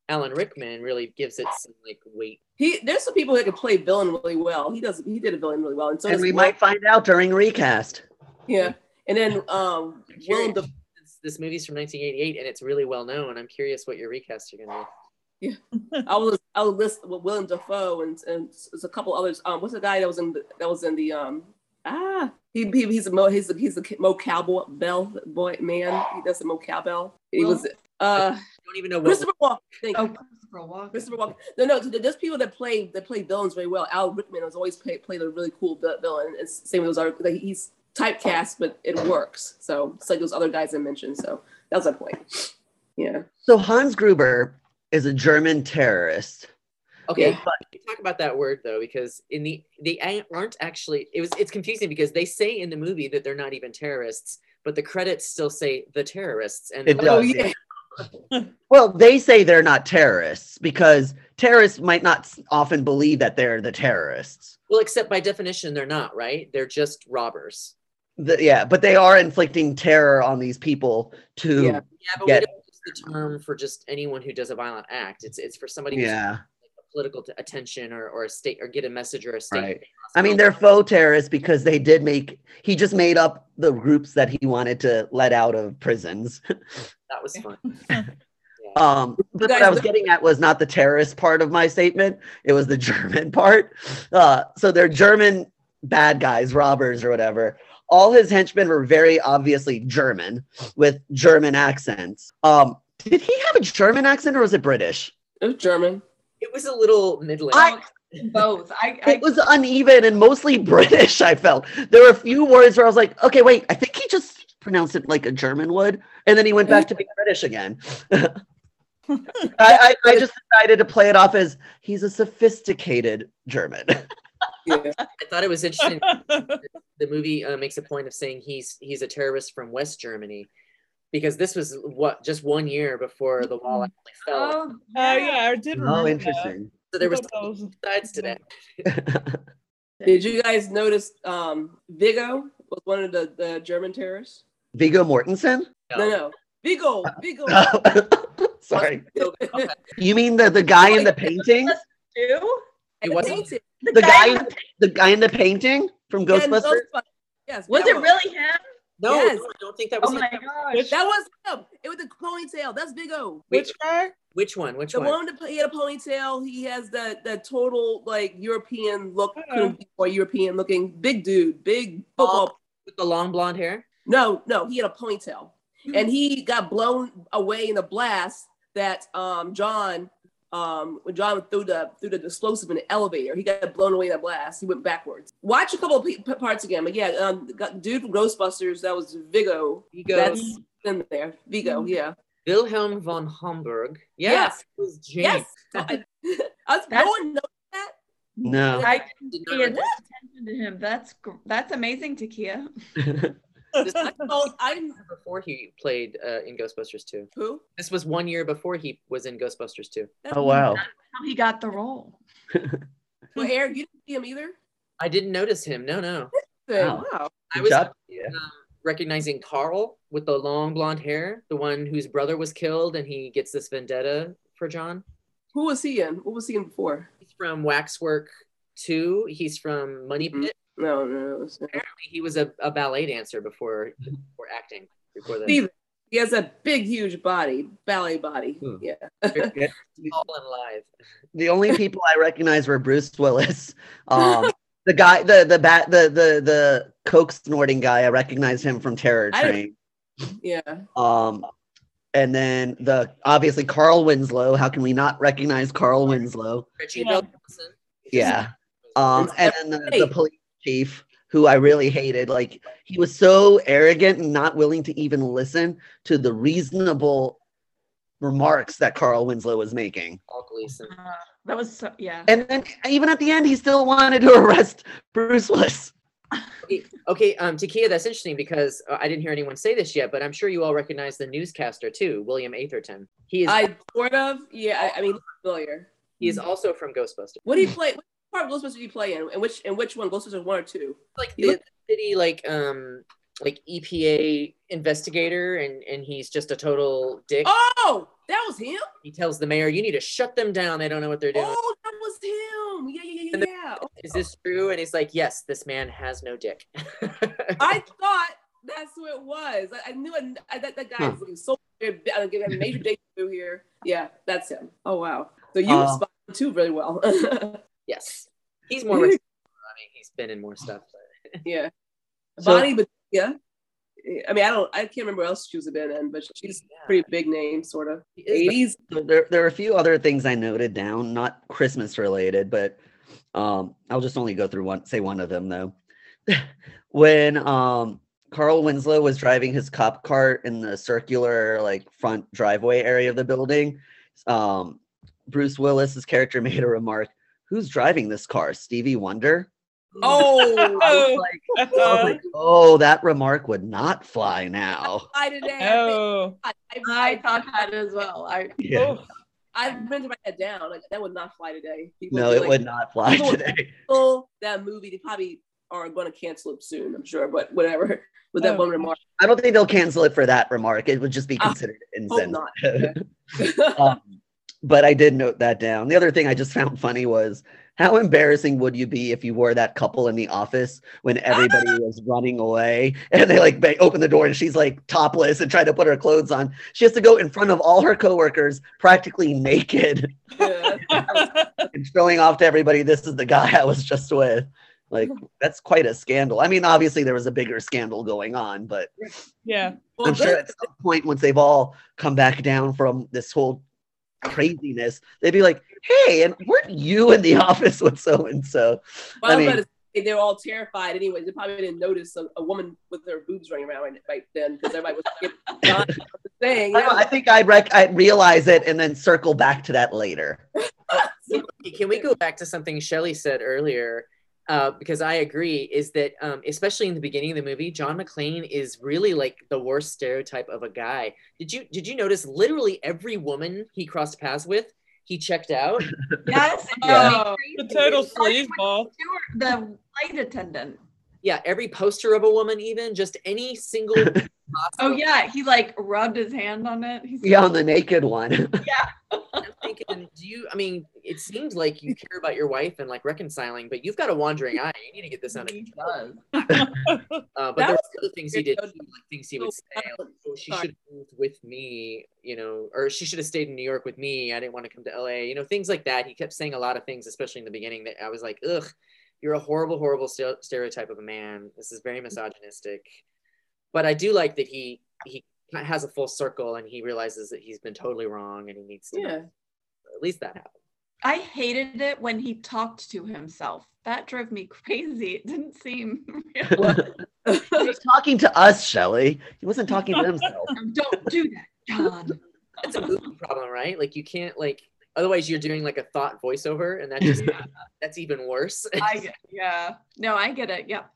Speaker 5: Alan Rickman really gives it some like weight.
Speaker 8: He there's some people that can play villain really well. He does. He did a villain really well, and so
Speaker 4: and we
Speaker 8: Will-
Speaker 4: might find out during recast.
Speaker 8: Yeah, and then um, Willem
Speaker 5: Curious.
Speaker 8: Dafoe.
Speaker 5: This, this movie's from 1988, and it's really well known. I'm curious what your recast are gonna be.
Speaker 8: I was I was list with Willem Dafoe and and there's a couple others. Um, what's the guy that was in the, that was in the um ah he, he he's a mo he's a he's a Mo Cowboy Bell boy man. He does the Mo Cowbell. He was uh
Speaker 5: I don't even know what.
Speaker 8: Christopher Walken. Thank
Speaker 6: Oh,
Speaker 8: you.
Speaker 6: Christopher Walken.
Speaker 8: Christopher Walken. No, no. There's people that play that play villains very well. Al Rickman has always played played a really cool villain. It's same with those other. like, He's typecast, but it works. So it's like those other guys I mentioned. So that was my point. Yeah.
Speaker 4: So Hans Gruber is a German terrorist.
Speaker 5: Okay,
Speaker 8: Yeah.
Speaker 5: talk about that word though, because in the they aren't actually. It was it's confusing because they say in the movie that they're not even terrorists, but the credits still say the terrorists. And
Speaker 4: It does.
Speaker 8: Oh yeah.
Speaker 4: Well, they say they're not terrorists because terrorists might not often believe that they're the terrorists.
Speaker 5: Well, except by definition, they're not right. They're just robbers.
Speaker 4: The- yeah, but they are inflicting terror on these people to
Speaker 8: Yeah.
Speaker 5: Yeah, but
Speaker 4: Get-
Speaker 5: we don't use the term for just anyone who does a violent act. It's it's for somebody who's
Speaker 4: yeah.
Speaker 5: like a political t- attention or, or a state or get a message or a state.
Speaker 4: Right. I mean, they're faux terrorists because they did make. He just made up the groups that he wanted to let out of prisons.
Speaker 5: that was fun.
Speaker 4: Um, but what I was getting at was not the terrorist part of my statement; it was the German part. Uh, so they're German bad guys, robbers, or whatever. All his henchmen were very obviously German with German accents. Um, did he have a German accent or was it British?
Speaker 8: It was German.
Speaker 5: It was a little middling.
Speaker 4: I-
Speaker 6: Both. I, I
Speaker 4: It was uneven and mostly British. I felt there were a few words where I was like, okay, wait, I think he just pronounced it like a German would, and then he went back to being British again. I, I, I just decided to play it off as he's a sophisticated German.
Speaker 8: Yeah.
Speaker 5: I thought it was interesting. the movie uh, makes a point of saying he's he's a terrorist from West Germany, because this was what just one year before the wall actually fell.
Speaker 6: oh,
Speaker 1: Oh yeah, I did remember
Speaker 4: oh,
Speaker 1: that.
Speaker 4: interesting.
Speaker 5: so there was
Speaker 1: I was-
Speaker 5: sides to that.
Speaker 8: Did you guys notice um, Vigo was one of the, the German terrorists?
Speaker 4: Viggo Mortensen?
Speaker 8: No, no. Vigo, Vigo.
Speaker 4: Sorry. You mean the, the guy in the painting?
Speaker 6: two?
Speaker 5: It wasn't.
Speaker 8: Painted.
Speaker 4: The guy in the, the guy in the painting from
Speaker 8: Yeah,
Speaker 4: Ghostbusters?
Speaker 8: Ghostbusters. Yes.
Speaker 6: Was
Speaker 8: that
Speaker 6: it really him?
Speaker 5: No,
Speaker 8: Yes.
Speaker 5: no, I don't think that was
Speaker 6: Oh
Speaker 5: him.
Speaker 6: my gosh.
Speaker 8: That was him. It was the ponytail. That's Vigo.
Speaker 1: Which guy?
Speaker 5: Which one? Which
Speaker 8: The
Speaker 5: one?
Speaker 8: The one he had a ponytail. He has the that total like European look,
Speaker 1: Uh-oh.
Speaker 8: couldn't more European looking. Big dude, big football.
Speaker 5: With the long blonde hair?
Speaker 8: No, no, he had a ponytail, and he got blown away in a blast that um John um when John threw the threw the explosive in the elevator. He got blown away in that blast. He went backwards. Watch a couple of pe- parts again, but yeah, um, got, dude from Ghostbusters. That was Vigo.
Speaker 5: Vigo.
Speaker 8: That's in there. Vigo, yeah.
Speaker 5: Wilhelm von Homburg. Yes,
Speaker 8: Yes.
Speaker 5: it was James.
Speaker 8: Yes. I, I was, no
Speaker 6: That's-
Speaker 8: one knows that.
Speaker 4: No.
Speaker 6: I
Speaker 5: Did
Speaker 6: pay
Speaker 5: not
Speaker 6: attention to him. That's that's amazing, Takia.
Speaker 5: This
Speaker 8: I,
Speaker 5: was
Speaker 8: told- I
Speaker 5: before he played uh, in Ghostbusters 2.
Speaker 8: who?
Speaker 5: This was one year before he was in Ghostbusters 2.
Speaker 4: oh, wow.
Speaker 6: How he got the role.
Speaker 8: Well, Eric, you didn't see him either.
Speaker 5: I didn't notice him. No, no.
Speaker 4: Wow.
Speaker 8: Wow.
Speaker 5: I was
Speaker 4: job. Yeah.
Speaker 5: um, recognizing Carl with the long blonde hair, the one whose brother was killed, and he gets this vendetta for John.
Speaker 8: Who was he in? What was he in before?
Speaker 5: He's from Waxwork 2. He's from Money
Speaker 8: Mhm.
Speaker 5: Pit.
Speaker 8: No, no, no.
Speaker 5: Apparently, he was a, a ballet dancer before before acting. Before the
Speaker 8: Steve, he has a big, huge body, ballet body.
Speaker 5: Hmm.
Speaker 8: Yeah.
Speaker 5: all and live.
Speaker 4: the only people I recognized were Bruce Willis. Um, the guy, the the bat, the the the coke snorting guy. I recognized him from Terror Train.
Speaker 8: Yeah.
Speaker 4: Um, and then the obviously Carl Winslow. How can we not recognize Carl Winslow?
Speaker 5: Richie
Speaker 1: Yeah.
Speaker 5: Wilson.
Speaker 4: Yeah. Um, and then the, the police chief, who I really hated, like he was so arrogant and not willing to even listen to the reasonable remarks that Carl Winslow was making.
Speaker 6: Uh, that was so, yeah.
Speaker 4: And then even at the end, he still wanted to arrest Bruce Willis.
Speaker 5: Okay, okay, um, Takia, that's interesting because uh, I didn't hear anyone say this yet, but I'm sure you all recognize the newscaster too, William Atherton. He is
Speaker 8: I sort of, yeah. I, I mean, he's familiar.
Speaker 5: he is also from Ghostbusters.
Speaker 8: What did he play? What part of Ghostbusters he play in? And which and which one? Ghostbusters one or two?
Speaker 5: Like
Speaker 8: He
Speaker 5: the city, like um, like EPA investigator, and and he's just a total dick.
Speaker 8: Oh, that was him.
Speaker 5: He tells the mayor, "You need to shut them down. They don't know what they're doing."
Speaker 8: Oh, that was him. Yeah, yeah, yeah,
Speaker 5: the-
Speaker 8: yeah. Oh,
Speaker 5: Is this true? And he's like, "Yes, this man has no dick."
Speaker 8: I thought that's who it was. I, I knew it, I, that that guy
Speaker 4: Huh.
Speaker 8: is looking so weird. I give him a major debut here. Yeah, that's him. Oh wow. So you
Speaker 4: Um,
Speaker 8: spotted too very well.
Speaker 5: yes, he's more. respectable. I mean, he's been in more stuff. But...
Speaker 8: yeah.
Speaker 4: So-
Speaker 8: Bonnie, but yeah. I mean, I don't. I can't remember else she was a been in, but she's a pretty big name, sort of.
Speaker 5: He is the-
Speaker 8: Eighties.
Speaker 4: There, there are a few other things I noted down, not Christmas related, but um, I'll just only go through one, say one of them though. when um, Carl Winslow was driving his cop cart in the circular like front driveway area of the building, um, Bruce Willis's character made a remark, "Who's driving this car? Stevie Wonder?"
Speaker 8: Oh,
Speaker 4: I was like, I was like, oh, that remark would not fly now.
Speaker 8: I did that.
Speaker 1: oh,
Speaker 8: I,
Speaker 6: I
Speaker 8: I,
Speaker 6: thought that as well. I
Speaker 4: Yeah.
Speaker 1: oh,
Speaker 8: I've been to write that down. Like that would not fly today. People
Speaker 4: No, it
Speaker 8: like,
Speaker 4: would not fly
Speaker 8: people
Speaker 4: today.
Speaker 8: cancel that movie. They probably are going to cancel it soon. I'm sure, but whatever. With that
Speaker 1: Oh.
Speaker 8: one remark,
Speaker 4: I don't think they'll cancel it for that remark. It would just be considered
Speaker 8: hope
Speaker 4: insensitive.
Speaker 8: not.
Speaker 4: um, but I did note that down. The other thing I just found funny was how embarrassing would you be if you were that couple in the office when everybody was running away and they like ba- open the door and she's like topless and trying to put her clothes on. She has to go in front of all her coworkers, practically naked,
Speaker 8: Yeah.
Speaker 4: and showing off to everybody, "This is the guy I was just with." Like that's quite a scandal. I mean, obviously there was a bigger scandal going on, but
Speaker 1: yeah.
Speaker 8: Well,
Speaker 4: I'm sure at some point, once they've all come back down from this whole craziness, they'd be like, "Hey, and weren't you in the office with so and so?"
Speaker 8: Well,
Speaker 4: I
Speaker 8: I
Speaker 4: mean-
Speaker 8: about to say, they're all terrified anyway. They probably didn't notice a, a woman with her boobs running around right, right then because everybody was John saying.
Speaker 4: I, I think I'd rec- I'd realize it and then circle back to that later.
Speaker 5: Can we go back to something Shelley said earlier? Uh, because I agree, is that um, especially in the beginning of the movie, John McClane is really like the worst stereotype of a guy. Did you did you notice literally every woman he crossed paths with, he checked out?
Speaker 6: yes,
Speaker 4: Yeah.
Speaker 6: drove me
Speaker 1: The
Speaker 6: crazy.
Speaker 1: total
Speaker 6: It started with
Speaker 1: sleazeball.
Speaker 6: The flight attendant.
Speaker 5: Yeah, every poster of a woman, even just any single.
Speaker 6: Oh yeah, he like rubbed his hand on it. He's
Speaker 4: Yeah, on the naked one. Yeah.
Speaker 5: I'm thinking, do you? I mean, it seems like you care about your wife and like reconciling, but you've got a wandering eye. You need to get this under
Speaker 6: he
Speaker 5: control.
Speaker 6: does.
Speaker 5: Uh, but
Speaker 8: That
Speaker 5: there were other things he did, like things he would say,
Speaker 8: Oh,
Speaker 5: like, oh, she should have moved with me, you know, or she should have stayed in New York with me. I didn't want to come to LA, you know, things like that. He kept saying a lot of things, especially in the beginning, that I was like, ugh, you're a horrible, horrible st- stereotype of a man. This is very misogynistic. But I do like that he he has a full circle and he realizes that he's been totally wrong and he needs to.
Speaker 8: Yeah.
Speaker 5: At least that happened.
Speaker 6: I hated it when he talked to himself. That drove me crazy. It didn't seem real.
Speaker 4: he was talking to us, Shelley. He wasn't talking to himself.
Speaker 6: Don't do that, John.
Speaker 5: That's a movie problem, right? Like you can't like. Otherwise, you're doing like a thought voiceover, and that just that's even worse.
Speaker 6: I get, yeah. No, I get it. Yep.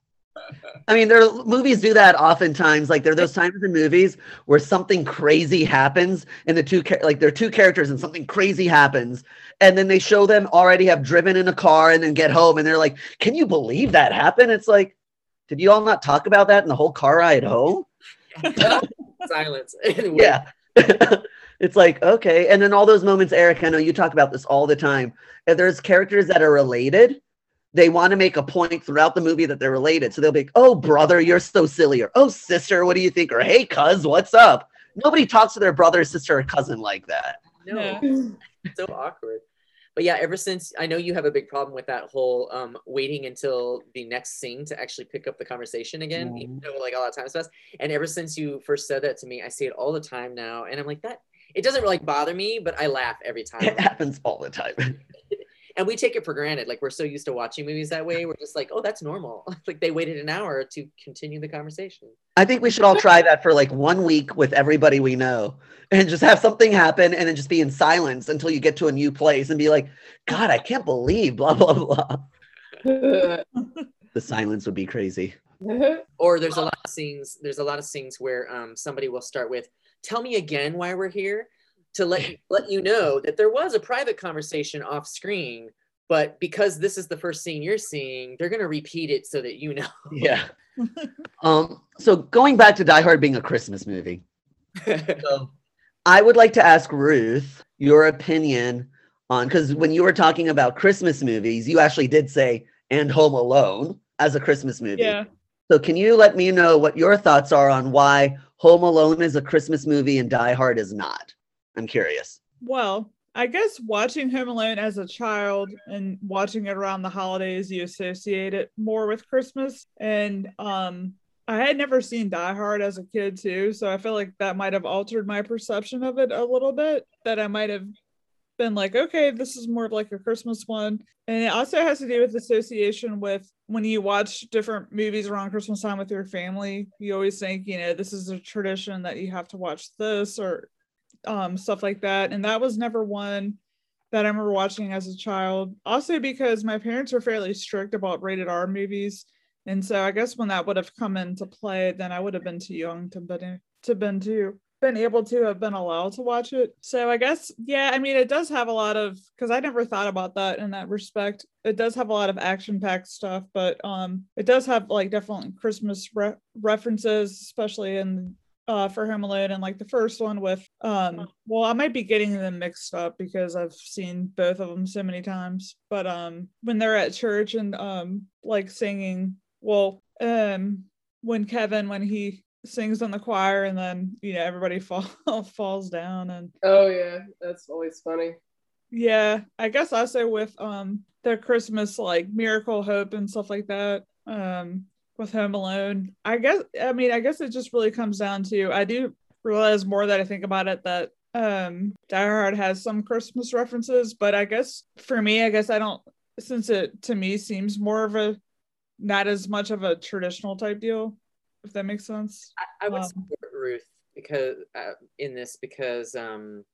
Speaker 4: I mean, there movies do that oftentimes. Like there are those times in movies where something crazy happens, and the two like there are two characters, and something crazy happens, and then they show them already have driven in a car and then get home, and they're like, "Can you believe that happened?" It's like, did you all not talk about that in the whole car ride home?
Speaker 5: Silence. Anyway,
Speaker 4: Yeah. It's like, okay. And then all those moments, Eric, I know you talk about this all the time. If there's characters that are related, they want to make a point throughout the movie that they're related. So they'll be like, oh, brother, you're so silly. Or, oh, sister, what do you think? Or, hey, cuz, what's up? Nobody talks to their brother, sister, or cousin like that.
Speaker 5: No, so awkward. but yeah, ever since I know you have a big problem with that whole um, waiting until the next scene to actually pick up the conversation again, even though like a lot of times pass. And ever since you first said that to me, I say it all the time now, and I'm like that. It doesn't like bother me, but I laugh every time.
Speaker 4: It happens all the time.
Speaker 5: and we take it for granted. Like we're so used to watching movies that way. We're just like, oh, that's normal. like they waited an hour to continue the conversation.
Speaker 4: I think we should all try that for like one week with everybody we know and just have something happen and then just be in silence until you get to a new place and be like, God, I can't believe blah, blah, blah. The silence would be crazy.
Speaker 5: Or there's a lot of scenes. There's a lot of scenes where um, somebody will start with, "Tell me again why we're here," to let you, let you know that there was a private conversation off screen, but because this is the first scene you're seeing, they're gonna repeat it so that you know.
Speaker 4: Yeah. um, so going back to Die Hard being a Christmas movie, so I would like to ask Ruth your opinion on because when you were talking about Christmas movies, you actually did say and Home Alone as a Christmas movie.
Speaker 1: Yeah.
Speaker 4: So can you let me know what your thoughts are on why Home Alone is a Christmas movie and Die Hard is not? I'm curious.
Speaker 1: Well, I guess watching Home Alone as a child and watching it around the holidays, you associate it more with Christmas. And um, I had never seen Die Hard as a kid too, so I feel like that might have altered my perception of it a little bit. That I might have been like, okay, this is more of like a Christmas one. And it also has to do with association with when you watch different movies around Christmas time with your family, you always think, you know, this is a tradition that you have to watch this or um, stuff like that. And that was never one that I remember watching as a child. Also, because my parents were fairly strict about rated R movies. And so I guess when that would have come into play, then I would have been too young to been to been to been able to have been allowed to watch it. So I guess yeah, I mean it does have a lot of because I never thought about that in that respect. It does have a lot of action packed stuff, but um it does have like definitely Christmas re- references, especially in uh for Home Alone and like the first one with um well I might be getting them mixed up because I've seen both of them so many times. But um when they're at church and um like singing well um when Kevin when he sings in the choir and then you know everybody fall, falls down and
Speaker 8: Oh yeah, that's always funny.
Speaker 1: yeah. I guess also with um the christmas like miracle hope and stuff like that um with home alone i guess i mean i guess it just really comes down to i do realize more that i think about it that um die hard has some christmas references but i guess for me i guess i don't since it to me seems more of a not as much of a traditional type deal if that makes sense
Speaker 5: I, I would
Speaker 1: Um,
Speaker 5: support Ruth because uh, in this because um,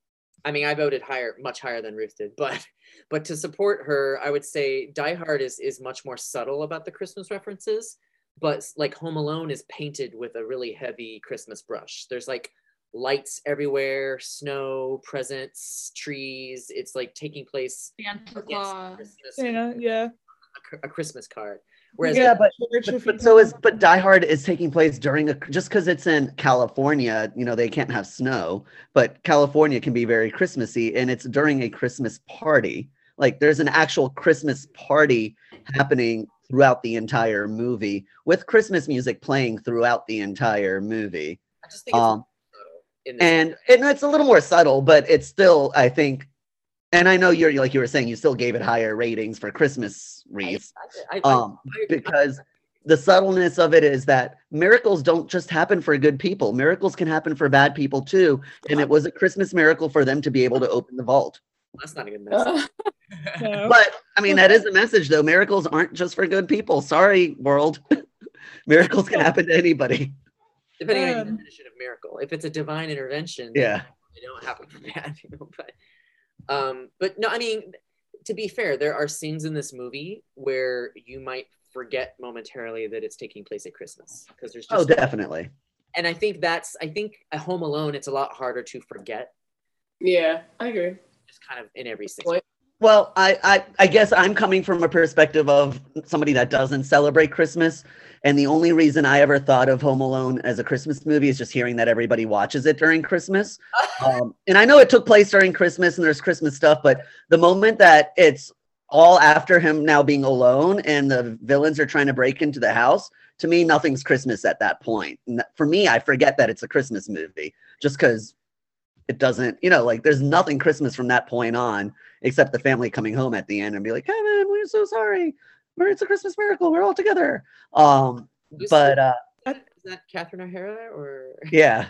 Speaker 5: I mean I voted higher, much higher than Ruth did, but but to support her, I would say Die Hard is is much more subtle about the Christmas references, but like Home Alone is painted with a really heavy Christmas brush. There's like lights everywhere, snow, presents, trees. It's like taking place
Speaker 6: Santa Claus.
Speaker 5: Christmas,
Speaker 1: yeah yeah
Speaker 5: a, a Christmas card. Whereas
Speaker 4: Yeah, but But, but so is but Die Hard is taking place during a just because it's in California, you know, they can't have snow, but California can be very Christmassy and it's during a Christmas party. Like there's an actual Christmas party happening throughout the entire movie with Christmas music playing throughout the entire movie.
Speaker 5: I just think
Speaker 4: Um and and it's a little more subtle, but it's still, I think, and I know you're like you were saying, you still gave it higher ratings for Christmas wreaths
Speaker 5: I, I, I,
Speaker 4: um because the subtleness of it is that miracles don't just happen for good people. Miracles can happen for bad people too. And it was a christmas miracle for them to be able to open the vault.
Speaker 5: That's not a good message.
Speaker 1: No.
Speaker 4: but i mean that is a message though. Miracles aren't just for good people. Sorry world. Miracles can happen to anybody.
Speaker 5: Depending on your
Speaker 1: Um,
Speaker 5: definition of miracle. If it's a divine intervention,
Speaker 4: yeah.
Speaker 5: they don't happen for bad people. But um, but no, I mean, to be fair, there are scenes in this movie where you might forget momentarily that it's taking place at Christmas because there's just oh
Speaker 4: definitely
Speaker 5: and I think that's I think at Home Alone it's a lot harder to forget.
Speaker 8: Yeah, I agree.
Speaker 5: Just kind of in every six.
Speaker 4: Well, I, I I guess I'm coming from a perspective of somebody that doesn't celebrate Christmas, and the only reason I ever thought of Home Alone as a Christmas movie is just hearing that everybody watches it during Christmas. Um, and I know it took place during Christmas and there's Christmas stuff, but the moment that it's all after him now being alone and the villains are trying to break into the house, to me, nothing's Christmas at that point. For me, I forget that it's a Christmas movie just because it doesn't, you know, like there's nothing Christmas from that point on, except the family coming home at the end and be like, Kevin, we're so sorry. We're it's a Christmas miracle. We're all together. Um,
Speaker 5: Who's
Speaker 4: but uh,
Speaker 5: is that Catherine O'Hara or
Speaker 4: yeah,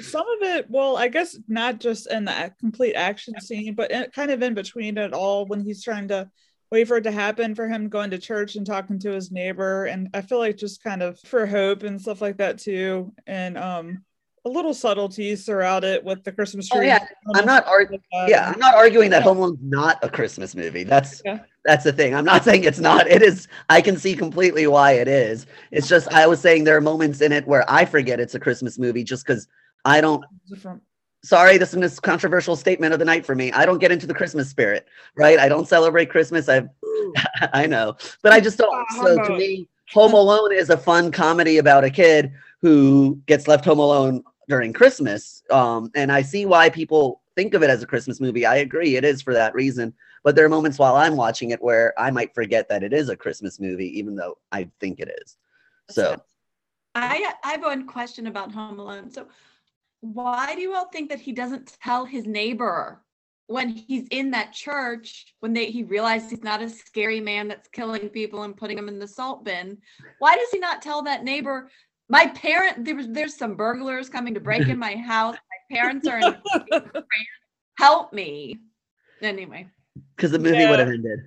Speaker 1: some of it well i guess not just in the complete action scene but in, kind of in between it all when he's trying to wait for it to happen for him going to church and talking to his neighbor and i feel like just kind of for hope and stuff like that too and um a little subtleties throughout it with the christmas tree.
Speaker 4: Oh,
Speaker 1: tree
Speaker 4: yeah. I'm not arguing. yeah, I'm not arguing that Home Alone's not a Christmas movie. That's
Speaker 1: Yeah.
Speaker 4: that's the thing. I'm not saying it's not. It is. I can see completely why it is. It's just I was saying there are moments in it where I forget it's a Christmas movie just because I don't.
Speaker 1: different
Speaker 4: Sorry, this is a controversial statement of the night for me. I don't get into the Christmas spirit, right? I don't celebrate Christmas. I, I know, but I just don't.
Speaker 1: Ah,
Speaker 4: So to me, Home Alone is a fun comedy about a kid who gets left home alone during Christmas. Um, and I see why people think of it as a Christmas movie. I agree, it is for that reason. But there are moments while I'm watching it where I might forget that it is a Christmas movie, even though I think it is. So
Speaker 6: I I have one question about Home Alone. So why do you all think that he doesn't tell his neighbor when he's in that church when they he realizes he's not a scary man that's killing people and putting them in the salt bin? Why does he not tell that neighbor? My parent there was there's some burglars coming to break in my house. My parents are in help me. Anyway,
Speaker 4: because the movie
Speaker 1: Yeah.
Speaker 4: would have ended.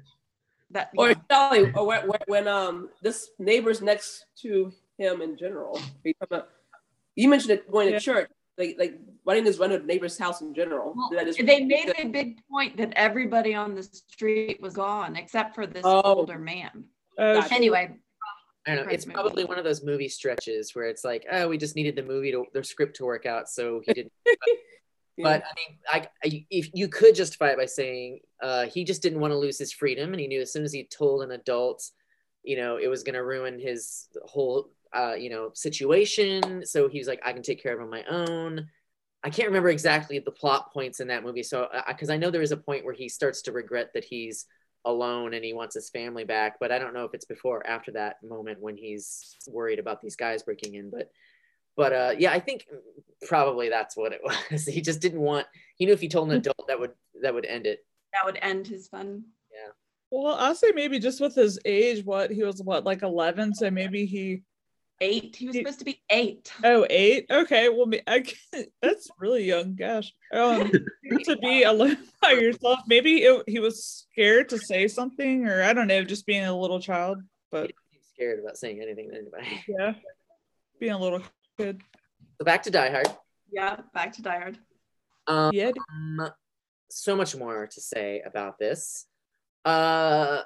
Speaker 6: that
Speaker 8: Or
Speaker 6: yeah.
Speaker 8: Charlie, or when, when, when um this neighbor's next to him in general. You talking about- You mentioned it going to
Speaker 1: Yeah.
Speaker 8: church. Like like why didn't just run to the neighbor's house in general?
Speaker 6: Well,
Speaker 8: Did
Speaker 6: they made a big point that everybody on the street was gone except for this
Speaker 8: Oh.
Speaker 6: older man.
Speaker 1: uh,
Speaker 8: Gotcha.
Speaker 6: Anyway,
Speaker 5: I don't know. It's
Speaker 6: movie.
Speaker 5: probably one of those movie stretches where it's like, oh, we just needed the movie to the script to work out, so he didn't.
Speaker 8: Yeah.
Speaker 5: But I mean, I, I if you could justify it by saying uh, he just didn't want to lose his freedom, and he knew as soon as he told an adult, you know, it was going to ruin his whole, uh, you know, situation. So he was like, I can take care of it on my own. I can't remember exactly the plot points in that movie. So, because I know there is a point where he starts to regret that he's alone and he wants his family back, but I don't know if it's before or after that moment when he's worried about these guys breaking in. But, but uh, yeah, I think probably that's what it was. he just didn't want. He knew if he told an adult that would that would end it.
Speaker 6: that would end his fun. Yeah.
Speaker 1: Well i'll say maybe just with his age what he was what like 11 so maybe he
Speaker 6: Eight. He was
Speaker 1: He-
Speaker 6: supposed to be eight.
Speaker 1: Oh, eight. Okay, well, I can, that's really young. Gosh, um, to be alone by yourself. Maybe it, he was scared to say something, or I don't know, just being a little child. But
Speaker 5: didn't scared about saying anything to anybody.
Speaker 1: yeah, being a little kid.
Speaker 5: So back to Die Hard.
Speaker 6: Yeah, back to Die Hard.
Speaker 5: Um,
Speaker 1: Yeah,
Speaker 5: so much more to say about this. Uh,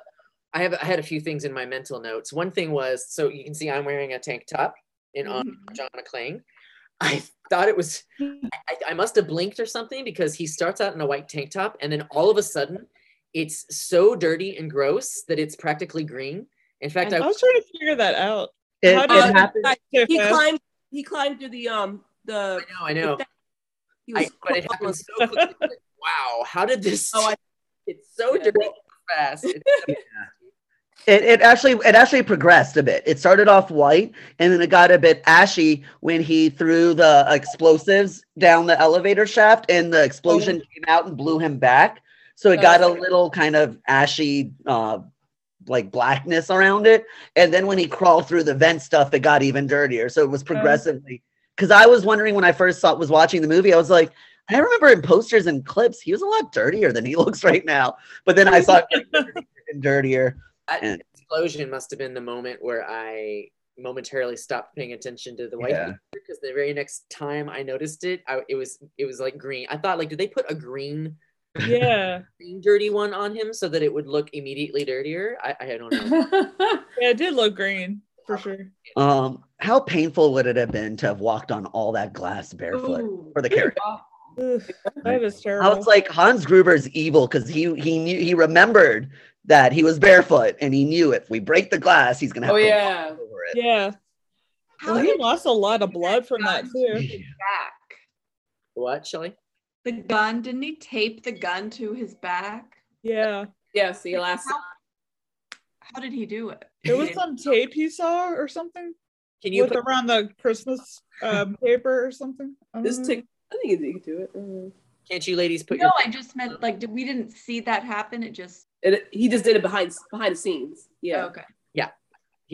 Speaker 5: I have I had a few things in my mental notes. One thing was so you can see I'm wearing a tank top in honor of John McClane. I thought it was I, I must have blinked or something because he starts out in a white tank top and then all of a sudden it's so dirty and gross that it's practically green. In fact, I
Speaker 1: I was trying to figure that out.
Speaker 4: It,
Speaker 1: How did-
Speaker 4: happened.
Speaker 1: So
Speaker 8: he climbed he climbed through the um the
Speaker 5: I know, I know.
Speaker 8: he was
Speaker 5: I, but it happened so quickly. Wow, how did this?
Speaker 8: Oh, I-
Speaker 5: it's so
Speaker 8: Yeah.
Speaker 5: dirty fast. It's-
Speaker 4: It, it actually it actually progressed a bit. It started off white and then it got a bit ashy when he threw the explosives down the elevator shaft and the explosion came out and blew him back. So it got a little kind of ashy uh like blackness around it. And then when he crawled through the vent stuff, it got even dirtier. So it was progressively because I was wondering when I first saw was watching the movie, I was like, I remember in posters and clips, he was a lot dirtier than he looks right now. But then I saw it and dirtier.
Speaker 5: That
Speaker 4: And-
Speaker 5: explosion must have been the moment where I momentarily stopped paying attention to the white
Speaker 4: Yeah.
Speaker 5: because the very next time I noticed it, I, it was it was like green. I thought like, did they put a green
Speaker 1: Yeah,
Speaker 5: green dirty one on him so that it would look immediately dirtier? I, I don't know.
Speaker 1: yeah, it did look green for sure.
Speaker 4: Um, how painful would it have been to have walked on all that glass barefoot
Speaker 6: Ooh.
Speaker 4: for the character?
Speaker 1: Ugh, that is
Speaker 4: I
Speaker 1: terrible.
Speaker 4: was like, Hans Gruber's evil because he he knew he remembered that he was barefoot and he knew if we break the glass, he's gonna have
Speaker 8: Oh
Speaker 4: to
Speaker 8: yeah.
Speaker 4: walk over it.
Speaker 1: yeah.
Speaker 6: How
Speaker 1: Well, he lost a lot of blood from that too.
Speaker 6: his back?
Speaker 5: what, Shelly?
Speaker 6: The gun, didn't he tape the gun to his back?
Speaker 1: Yeah,
Speaker 8: Yeah, see last
Speaker 6: How, how did he do it?
Speaker 1: it was some tape he saw or something
Speaker 5: Can you
Speaker 1: with
Speaker 5: put,
Speaker 1: around the Christmas um, paper or something. I
Speaker 8: this
Speaker 1: know.
Speaker 8: tick I think you can do it. Uh,
Speaker 5: Can't you ladies put
Speaker 6: No,
Speaker 5: your
Speaker 6: I just meant like we didn't see that happen. It just
Speaker 8: and it, he just did it behind behind the scenes. Yeah.
Speaker 6: okay. Yeah.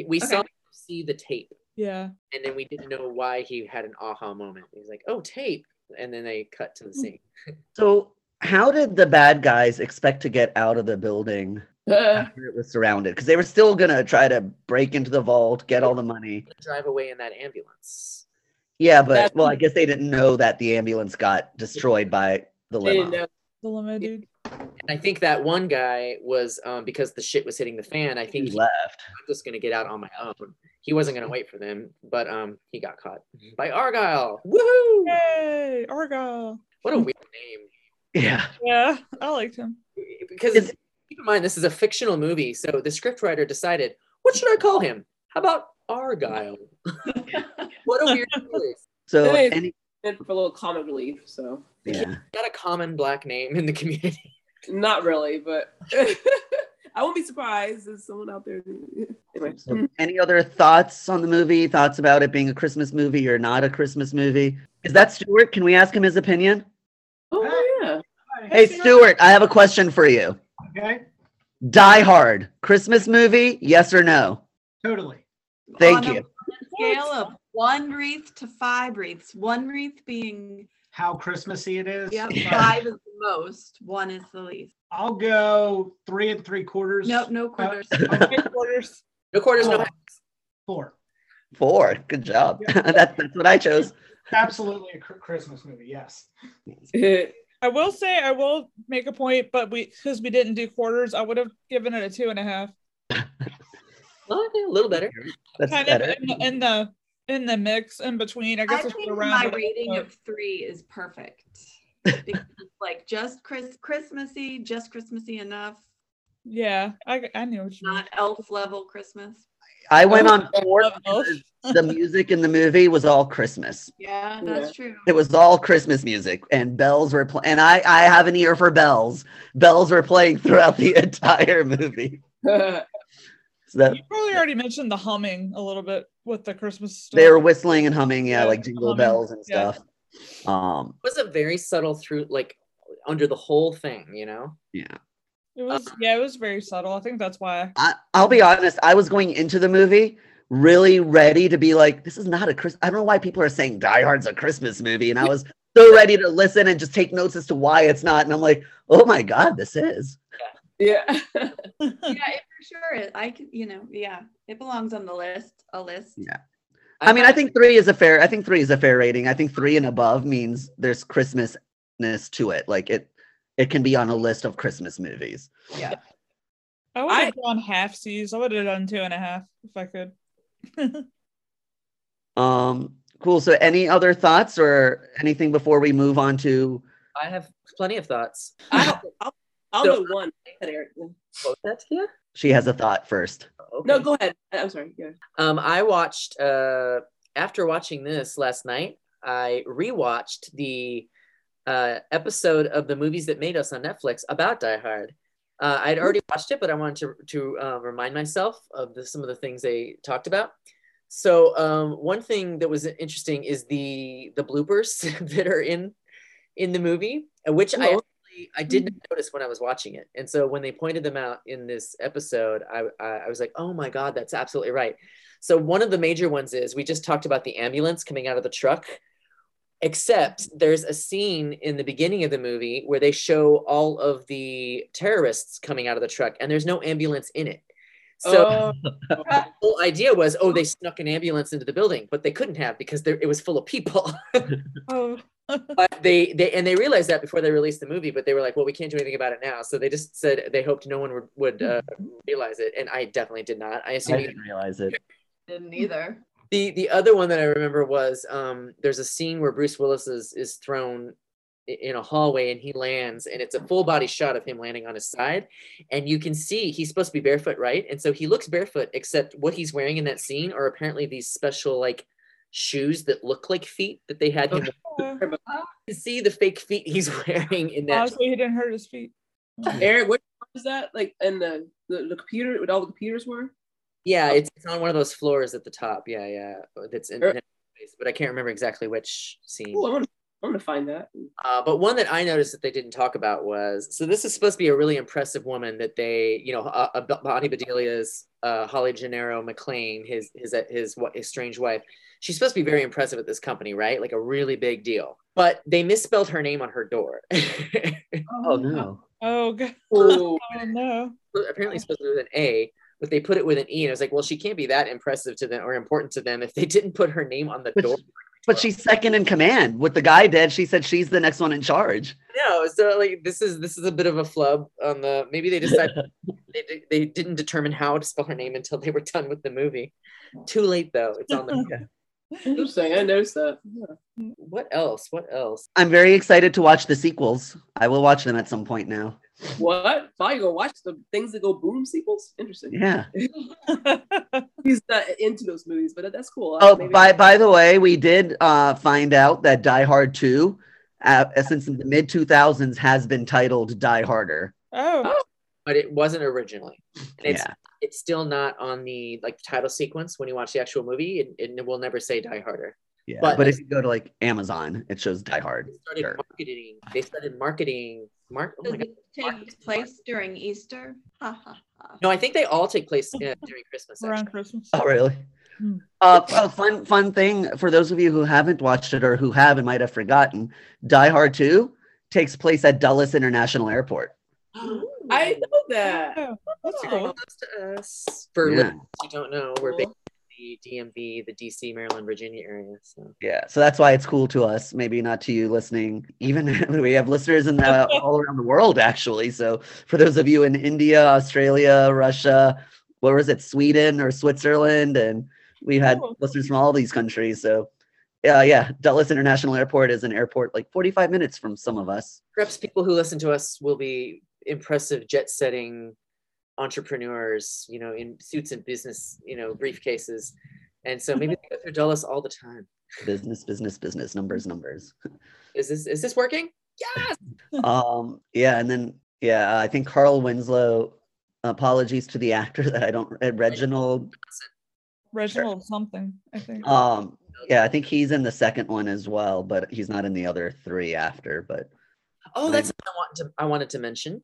Speaker 5: We saw
Speaker 6: Okay.
Speaker 5: him see the tape
Speaker 1: Yeah.
Speaker 5: and then we didn't know why he had an aha moment. He was like, "Oh, tape," and then they cut to the scene.
Speaker 4: So, how did the bad guys expect to get out of the building
Speaker 8: Uh,
Speaker 4: after it was surrounded? Because they were still gonna try to break into the vault, get all the money.
Speaker 5: Drive away in that ambulance.
Speaker 4: Yeah, but
Speaker 8: That's-
Speaker 4: well, I guess they didn't know that the ambulance got destroyed by the
Speaker 8: they didn't
Speaker 4: limo.
Speaker 8: know.
Speaker 1: The limo dude.
Speaker 5: And I think that one guy was um, because the shit was hitting the fan. I think
Speaker 4: He
Speaker 5: he,
Speaker 4: left.
Speaker 5: I'm just gonna get out on my own. He wasn't gonna wait for them, but um, he got caught by Argyle. Woohoo!
Speaker 1: Yay! Argyle.
Speaker 5: What a weird name.
Speaker 4: Yeah.
Speaker 1: Yeah, I liked him.
Speaker 5: Because
Speaker 4: Is-
Speaker 5: keep in mind this is a fictional movie, so the scriptwriter decided, what should I call him? How about Argyle? what a weird choice.
Speaker 4: So
Speaker 8: Hey.
Speaker 4: any
Speaker 8: Meant for a little comic relief. So
Speaker 4: yeah.
Speaker 5: Not a common black name in the community.
Speaker 8: not really, but I won't be surprised if someone out there. Anyway.
Speaker 4: So any other thoughts on the movie? Thoughts about it being a Christmas movie or not a Christmas movie? Is that Stuart? Can we ask him his opinion?
Speaker 8: Oh yeah.
Speaker 4: Hey, Stuart, I have a question for you.
Speaker 7: Okay,
Speaker 4: Die Hard, Christmas movie? Yes or no?
Speaker 7: totally.
Speaker 4: Thank
Speaker 6: On a
Speaker 4: you.
Speaker 6: Scale of one wreath to five wreaths. One wreath being
Speaker 7: How Christmassy it is.
Speaker 6: yep,
Speaker 4: Yeah.
Speaker 6: five is the most. One is the least.
Speaker 7: I'll go three and three quarters.
Speaker 6: Nope, no uh, quarters.
Speaker 1: Three quarters.
Speaker 5: No quarters, no
Speaker 7: Oh. Four.
Speaker 4: Four. Good job. that, that's what I chose.
Speaker 7: Absolutely a Christmas movie. Yes.
Speaker 1: I will say I will make a point, but we because we didn't do quarters, I would have given it a two and a half.
Speaker 5: Well, a little better.
Speaker 4: That's
Speaker 1: kind
Speaker 4: better.
Speaker 1: of in, the- in the in the mix in between. I
Speaker 6: I
Speaker 1: guess it's
Speaker 6: think
Speaker 1: around
Speaker 6: my
Speaker 1: it,
Speaker 6: rating
Speaker 1: but-
Speaker 6: of three is perfect. Like just Chris Christmassy, just Christmassy enough.
Speaker 1: yeah, I I knew what you meant.
Speaker 6: Not elf level Christmas.
Speaker 4: I went on four because the music in the movie was all Christmas.
Speaker 6: Yeah, that's true.
Speaker 4: It was all Christmas music, and bells were playing. And I, I have an ear for bells. Bells were playing throughout the entire movie. So that
Speaker 1: You probably already mentioned the humming a little bit with the Christmas stuff.
Speaker 4: they were whistling and humming, yeah,
Speaker 1: Yeah,
Speaker 4: like jingle
Speaker 1: humming,
Speaker 4: bells and
Speaker 1: yeah.
Speaker 4: stuff. Um,
Speaker 5: It was a very subtle through, like under the whole thing, you know.
Speaker 4: yeah.
Speaker 1: It was yeah, it was very subtle. I think that's why.
Speaker 4: I, I'll be honest. I was going into the movie really ready to be like, this is not a Chris. I don't know why people are saying Die Hard's a Christmas movie, and I was so ready to listen and just take notes as to why it's not. And I'm like, oh my god, this is.
Speaker 8: yeah.
Speaker 6: yeah, it for sure. is. I can, you know, yeah, it belongs on the list. A list.
Speaker 4: Yeah. I mean, I think three is a fair. I think three is a fair rating. I think three and above means there's Christmasness to it. Like it, it can be on a list of Christmas movies.
Speaker 6: Yeah.
Speaker 1: I would
Speaker 8: I-
Speaker 1: have gone half C's. I would have done two and a half if I could.
Speaker 4: Um, cool. So, any other thoughts or anything before we move on to?
Speaker 5: I have plenty of thoughts.
Speaker 8: I'll, I'll, I'll
Speaker 5: So-
Speaker 8: go one. Go ahead,
Speaker 5: Both that here?
Speaker 4: She has a thought first.
Speaker 5: Okay.
Speaker 8: No, go ahead. I'm sorry. Yeah.
Speaker 5: Um, I watched uh after watching this last night. I rewatched the uh, episode of the movies that made us on Netflix about Die Hard. Uh, I'd already watched it, but I wanted to to uh, remind myself of the, some of the things they talked about. So um, one thing that was interesting is the the bloopers that are in in the movie, which I
Speaker 8: Oh.
Speaker 5: actually I didn't mm-hmm. notice when I was watching it. And so when they pointed them out in this episode, I I, I was like, oh my god, that's absolutely right. So one of the major ones is we just talked about the ambulance coming out of the truck. Except there's a scene in the beginning of the movie where they show all of the terrorists coming out of the truck, and there's no ambulance in it. So
Speaker 8: Oh,
Speaker 5: the whole idea was, oh, they snuck an ambulance into the building, but they couldn't have because there, it was full of people.
Speaker 1: Oh,
Speaker 5: but they, they and they realized that before they released the movie, but they were like, well, we can't do anything about it now. So they just said they hoped no one would, would uh, realize it, and I definitely did not. I
Speaker 4: I
Speaker 5: assume
Speaker 4: didn't realize it.
Speaker 6: Didn't either.
Speaker 5: the the other one that I remember was um, there's a scene where Bruce Willis is is thrown in a hallway and he lands and it's a full body shot of him landing on his side and you can see he's supposed to be barefoot right and so he looks barefoot except what he's wearing in that scene are apparently these special like shoes that look like feet that they had him
Speaker 1: uh,
Speaker 5: you can see the fake feet he's wearing in that
Speaker 1: honestly, he didn't hurt his feet.
Speaker 8: Eric, what was that? Like, in the, the the computer, what all the computers were?
Speaker 5: yeah it's, it's on one of those floors at the top yeah yeah that's in,
Speaker 8: Er-
Speaker 5: in that space, but I can't remember exactly which scene
Speaker 8: Oh, I want I'm gonna find that.
Speaker 5: Uh, but one that I noticed that they didn't talk about was so this is supposed to be a really impressive woman that they, you know, uh, uh, Bonnie Bedelia's uh, Holly Gennero McClane, his his his what his strange wife. She's supposed to be very impressive at this company, right? Like a really big deal. But they misspelled her name on her door.
Speaker 4: Oh, oh no.
Speaker 1: Oh, God.
Speaker 8: Ooh.
Speaker 1: oh no.
Speaker 5: Apparently, it's supposed to be with an A, but they put it with an E. And I was like, well, she can't be that impressive to them or important to them if they didn't put her name on the
Speaker 4: But,
Speaker 5: door.
Speaker 4: but she's second in command. With the guy dead, she said she's the next one in charge.
Speaker 5: No, so like this is this is a bit of a flub on the maybe they decided they, they didn't determine how to spell her name until they were done with the movie. Too late though. It's on the
Speaker 8: Interesting. I noticed that. Yeah.
Speaker 5: what else? What else?
Speaker 4: I'm very excited to watch the sequels. I will watch them at some point now.
Speaker 8: What? Thought you go watch the things that go boom sequels? Interesting.
Speaker 4: Yeah.
Speaker 8: He's not into those movies, but that's cool.
Speaker 4: Oh,
Speaker 8: maybe-
Speaker 4: by by the way, we did uh, find out that Die Hard 2, uh, since the mid 2000s, has been titled Die Harder.
Speaker 1: oh,
Speaker 5: But it wasn't originally. And it's
Speaker 4: Yeah.
Speaker 5: It's still not on the like title sequence when you watch the actual movie. It, it will never say Die Harder.
Speaker 4: Yeah.
Speaker 5: But-
Speaker 4: But, if you go to like Amazon, it shows Die Hard.
Speaker 5: They started
Speaker 4: Sure.
Speaker 5: marketing. They started marketing. Mark. Oh
Speaker 6: Does
Speaker 5: my god.
Speaker 6: it take place during Easter? Ha ha ha.
Speaker 5: No, I think they all take place uh, during Christmas.
Speaker 1: around
Speaker 5: actually.
Speaker 1: Christmas.
Speaker 4: Oh, really?
Speaker 1: Hmm.
Speaker 4: Uh, a fun fun thing for those of you who haven't watched it or who have and might have forgotten, Die Hard 2 takes place at Dulles International Airport.
Speaker 8: I know that.
Speaker 1: Oh, that's cool.
Speaker 5: close to us. For
Speaker 4: Yeah.
Speaker 5: listeners who don't know, we're
Speaker 8: Cool.
Speaker 5: based in the DMV, the DC, Maryland, Virginia area. So
Speaker 4: Yeah, so that's why it's cool to us. Maybe not to you listening. Even we have listeners in the, uh, all around the world, actually. So for those of you in India, Australia, Russia, where was it, Sweden or Switzerland, and we had
Speaker 1: Cool.
Speaker 4: listeners from all these countries. So yeah, yeah, Dulles International Airport is an airport like 45 minutes from some of us.
Speaker 5: perhaps people who listen to us will be impressive jet setting entrepreneurs, you know, in suits and business, you know, briefcases. And so maybe they go through Dulles all the time.
Speaker 4: Business, business, business, numbers, numbers.
Speaker 5: Is this is this working? Yes.
Speaker 4: um yeah and then yeah i think carl winslow apologies to the actor that i don't uh, reginald
Speaker 1: Reginald something, I think.
Speaker 4: um yeah i think he's in the second one as well but he's not in the other three after but
Speaker 5: Oh, that's what I wanted to I wanted to mention.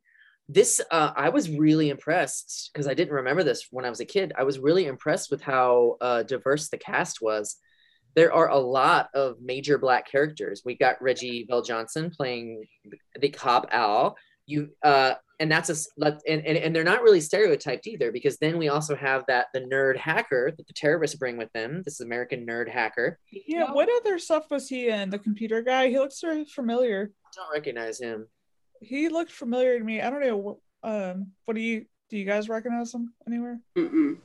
Speaker 5: This uh, I was really impressed because I didn't remember this when I was a kid. I was really impressed with how uh, diverse the cast was. There are a lot of major black characters. We got Reggie VelJohnson playing the cop Al. You uh, and that's a and, and and they're not really stereotyped either because then we also have that the nerd hacker that the terrorists bring with them. This American nerd hacker.
Speaker 1: Yeah, what other stuff was he in? The computer guy? He looks very familiar.
Speaker 5: I don't recognize him.
Speaker 1: He looked familiar to me. I don't know. Um, what do you do? You guys recognize him anywhere?
Speaker 8: Mm-mm.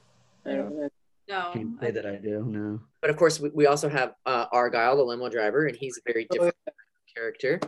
Speaker 8: I don't know.
Speaker 6: No.
Speaker 4: can't say that i do no
Speaker 5: But of course, we, we also have uh, Argyle, the limo driver, and he's a very
Speaker 8: Oh,
Speaker 5: different character.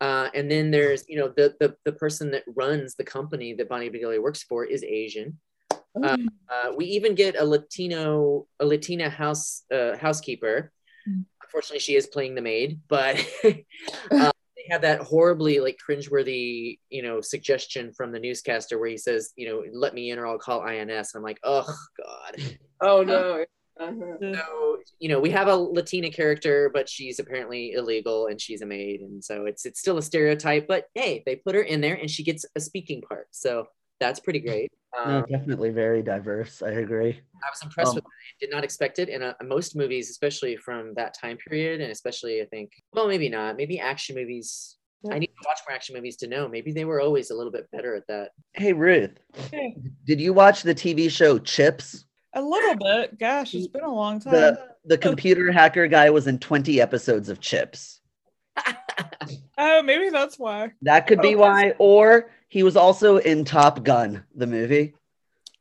Speaker 5: Uh, and then there's, you know, the, the the person that runs the company that Bonnie Bedelia works for is Asian. Uh, uh, we even get a Latino, a Latina house uh, housekeeper.
Speaker 1: Mm.
Speaker 5: Unfortunately, she is playing the maid, but have that horribly like cringeworthy, you know, suggestion from the newscaster where he says, you know, let me in or I'll call INS. I'm like, oh god.
Speaker 8: Oh no. Uh-huh.
Speaker 5: So you know, we have a Latina character, but she's apparently illegal and she's a maid, and so it's it's still a stereotype. But hey, they put her in there and she gets a speaking part, so that's pretty great.
Speaker 4: no
Speaker 5: Um,
Speaker 4: definitely very diverse i agree
Speaker 5: I was impressed
Speaker 4: Um,
Speaker 5: with it. Did not expect it. And uh, most movies, especially from that time period, and especially I think, well, maybe not. Maybe action movies. I need to watch more action movies to know. Maybe they were always a little bit better at that.
Speaker 4: hey ruth
Speaker 1: Hey.
Speaker 4: did you watch the tv show chips
Speaker 1: A little bit. Gosh, it's been a long time.
Speaker 4: the the computer hacker guy was in 20 episodes of chips
Speaker 1: oh, maybe that's why.
Speaker 4: that could be
Speaker 1: Oh,
Speaker 4: why or he was also in top gun the movie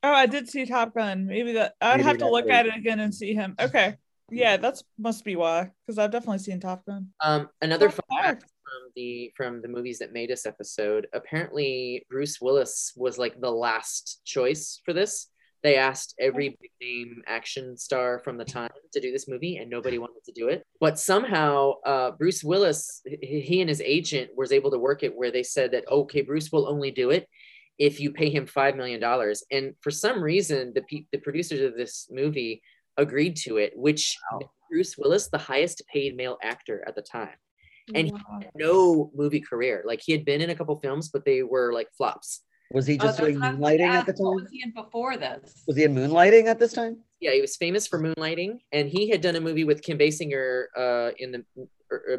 Speaker 1: Oh, I did see Top Gun. Maybe that I'd
Speaker 4: Maybe
Speaker 1: have to look
Speaker 4: was-
Speaker 1: at it again and see him. Okay. Yeah, that's must be why. Because I've definitely seen Top Gun.
Speaker 5: Um, another
Speaker 1: Fun
Speaker 5: fun
Speaker 1: fact.
Speaker 5: fact from the from the movies that made us episode. Apparently, Bruce Willis was like the last choice for this. They asked every big name action star from the time to do this movie, and nobody wanted to do it. But somehow, uh, Bruce Willis, he and his agent was able to work it where they said that okay, Bruce will only do it if you pay him five million dollars. And for some reason, the pe- the producers of this movie agreed to it, which
Speaker 4: Wow.
Speaker 5: Bruce Willis the highest paid male actor at the time. and he
Speaker 1: Wow.
Speaker 5: had no movie career. Like he had been in a couple films, but they were like flops.
Speaker 4: Was he
Speaker 6: Oh,
Speaker 4: just
Speaker 6: that's
Speaker 4: doing
Speaker 6: what I was
Speaker 4: moonlighting at the
Speaker 6: ask, What
Speaker 4: time?
Speaker 6: was he in before this?
Speaker 4: Was he in moonlighting at this time?
Speaker 5: Yeah, he was famous for moonlighting, and he had done a movie with Kim Basinger uh, in the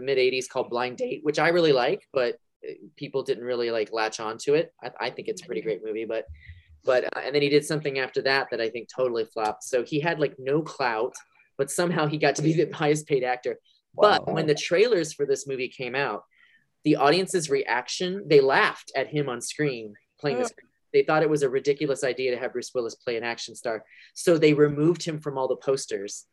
Speaker 5: mid '80s called Blind Date, which I really like, but uh, people didn't really like latch on to it. I, I think it's a pretty great movie, but but uh, and then he did something after that that I think totally flopped. So he had like no clout, but somehow he got to be the highest paid actor. But
Speaker 4: Wow.
Speaker 5: when the trailers for this movie came out, the audience's reaction, they laughed at him on screen playing this. They thought it was a ridiculous idea to have Bruce Willis play an action star. So they removed him from all the posters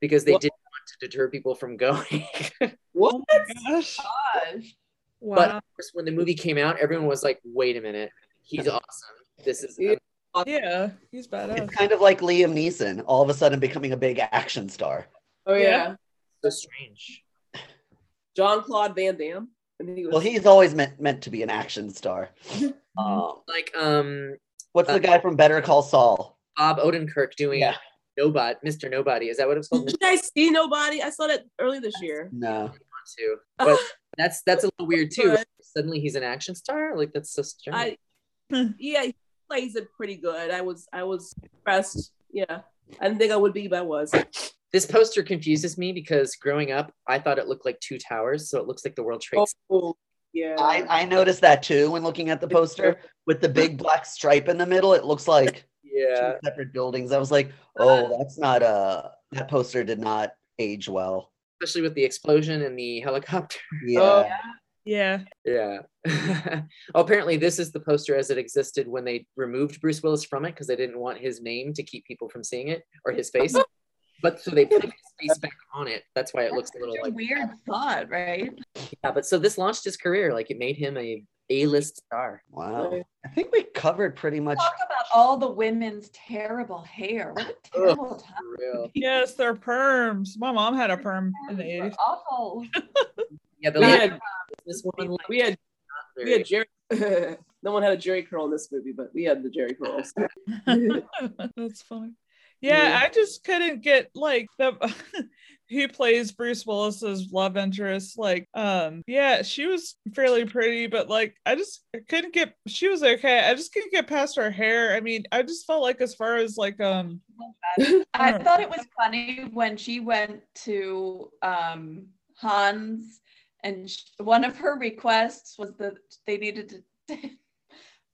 Speaker 5: because they
Speaker 8: What?
Speaker 5: didn't want to deter people from going.
Speaker 8: What?
Speaker 1: Gosh.
Speaker 6: Gosh.
Speaker 5: But
Speaker 1: Wow.
Speaker 5: of course, when the movie came out, everyone was like, wait a minute, he's awesome. This is
Speaker 8: Yeah.
Speaker 1: Yeah, he's
Speaker 4: It's kind of like Liam Neeson, all of a sudden becoming a big action star.
Speaker 8: Oh yeah.
Speaker 1: Yeah.
Speaker 5: so strange.
Speaker 8: John Claude Van Damme. And he was
Speaker 4: Well, he's always meant meant to be an action star. Um,
Speaker 5: Like um
Speaker 4: what's the guy from Better Call Saul?
Speaker 5: Bob Odenkirk doing
Speaker 4: Yeah.
Speaker 5: Nobody, Mr. Nobody. Is that what it's called?
Speaker 8: Did I see nobody? I saw that early this year.
Speaker 4: No.
Speaker 5: too. But that's that's a little weird too.
Speaker 8: But-
Speaker 5: Suddenly he's an action star. Like that's so strange.
Speaker 8: I yeah, he plays it pretty good. I was I was impressed. Yeah. I didn't think I would be, but I was.
Speaker 5: this poster confuses me because growing up, I thought it looked like two towers, so it looks like the World Trade. Center.
Speaker 8: Oh, yeah.
Speaker 4: I, I noticed that too when looking at the poster with the big black stripe in the middle. It looks like
Speaker 5: Yeah,
Speaker 4: two separate buildings. I was like, uh-huh. oh, that's not a that poster did not age well.
Speaker 5: especially with the explosion and the helicopter.
Speaker 4: Yeah.
Speaker 8: Oh,
Speaker 1: Yeah.
Speaker 5: Yeah. oh, apparently, this is the poster as it existed when they removed Bruce Willis from it because they didn't want his name to keep people from seeing it or his face. But so they put his face back on it. That's why it looks a little
Speaker 6: a
Speaker 5: like
Speaker 6: weird thought, right?
Speaker 5: Yeah, but so this launched his career. Like it made him a A-list star.
Speaker 4: Wow. I think we covered pretty much.
Speaker 6: Talk about all the women's terrible hair. What a terrible time.
Speaker 5: Real.
Speaker 1: Yes, they're perms. My mom had a perm in the 80s.
Speaker 6: Awful.
Speaker 5: Yeah, the
Speaker 8: we
Speaker 5: last-
Speaker 8: had
Speaker 5: this one like,
Speaker 8: we had we had Jerry. no one had a Jheri curl in this movie, but we had the Jheri curls.
Speaker 1: That's funny. Yeah,
Speaker 8: Yeah.
Speaker 1: I just couldn't get like the who plays Bruce Willis's love interest. Like, um, yeah, she was fairly pretty, but like I just couldn't get she was okay. I just couldn't get past her hair. I mean, I just felt like as far as like um
Speaker 6: I thought it was funny when she went to um, Hans, and sh- one of her requests was that they needed to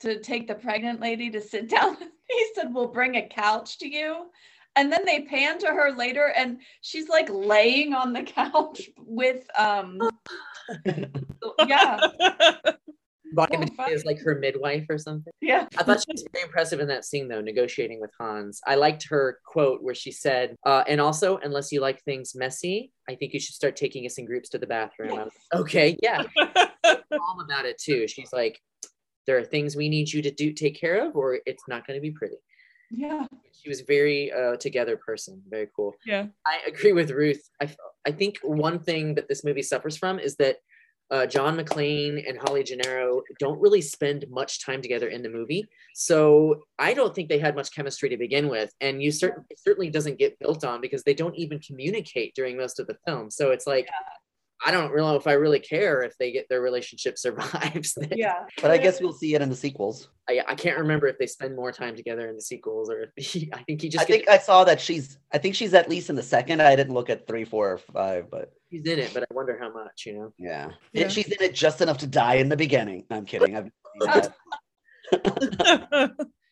Speaker 6: to take the pregnant lady to sit down. He said, "We'll bring a couch to you." And then they pan to her later, and she's like laying on the couch with um, yeah,
Speaker 5: Bonnie
Speaker 6: Oh,
Speaker 5: Bedelia
Speaker 6: funny.
Speaker 5: is like her midwife or something.
Speaker 6: yeah.
Speaker 5: I thought she was very impressive in that scene, though, negotiating with Hans. I liked her quote where she said, uh, "And also, unless you like things messy, I think you should start taking us in groups to the bathroom." I was like, okay, yeah, all about it too. She's like, "There are things we need you to do, take care of, or it's not going to be pretty."
Speaker 6: Yeah.
Speaker 5: She was very uh, together person, very cool.
Speaker 1: yeah.
Speaker 5: I agree with Ruth. I, I think one thing that this movie suffers from is that uh, John McClane and Holly Gennero don't really spend much time together in the movie. So I don't think they had much chemistry to begin with. And you certainly it certainly doesn't get built on because they don't even communicate during most of the film. So it's like I don't really know if I really care if they get their relationship survives.
Speaker 6: Yeah.
Speaker 4: But I guess we'll see it in the sequels.
Speaker 5: I, I can't remember if they spend more time together in the sequels or if he, I think he just
Speaker 4: I think I saw that she's. I think she's at least in the second. I didn't look at three, four, or five, but
Speaker 5: he's in it, but I wonder how much, you know.
Speaker 4: yeah,
Speaker 1: Yeah.
Speaker 4: And she's in it just enough to die in the beginning. I'm kidding. I've seen.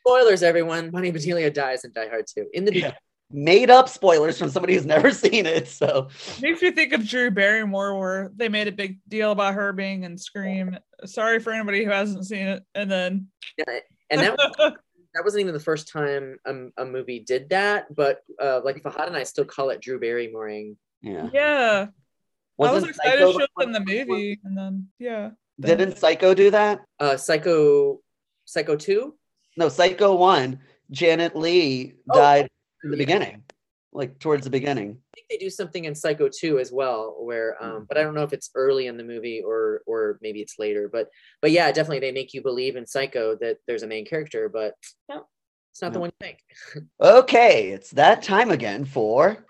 Speaker 5: Spoilers, everyone. Bonnie Bedelia dies in Die Hard 2. In the
Speaker 4: Yeah. Made up spoilers from somebody who's never seen it. So
Speaker 1: Makes me think of Drew Barrymore, where they made a big deal about her being in Scream. Sorry for anybody who hasn't seen it. And then,
Speaker 5: beginning. and that that wasn't even the first time a, a movie did that, but uh, like Fahad and I still call it Drew Barrymoreing.
Speaker 4: yeah,
Speaker 1: yeah, I was excited
Speaker 4: Psycho
Speaker 1: to show
Speaker 4: the
Speaker 1: them the
Speaker 4: one-
Speaker 1: movie. And then, yeah.
Speaker 4: Didn't Psycho do that?
Speaker 5: Uh, Psycho, Psycho 2?
Speaker 4: No, Psycho one. Janet Leigh
Speaker 5: Oh,
Speaker 4: died in the
Speaker 5: yeah.
Speaker 4: beginning, like towards the beginning.
Speaker 5: I think they do something in Psycho 2 as well, where um, but I don't know if it's early in the movie or or maybe it's later. But but yeah, definitely they make you believe in Psycho that there's a main character, but no, it's not the one you think.
Speaker 4: Okay, it's that time again for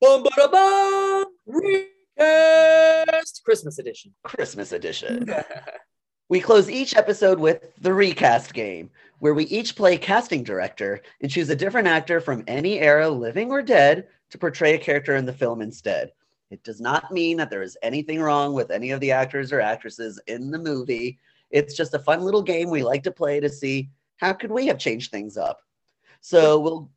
Speaker 5: Boom, ba, da, recast Christmas Christmas edition.
Speaker 4: Christmas edition. We close each episode with the recast game, where we each play casting director and choose a different actor from any era, living or dead, to portray a character in the film instead. It does not mean that there is anything wrong with any of the actors or actresses in the movie. It's just a fun little game we like to play to see how could we have changed things up. So we'll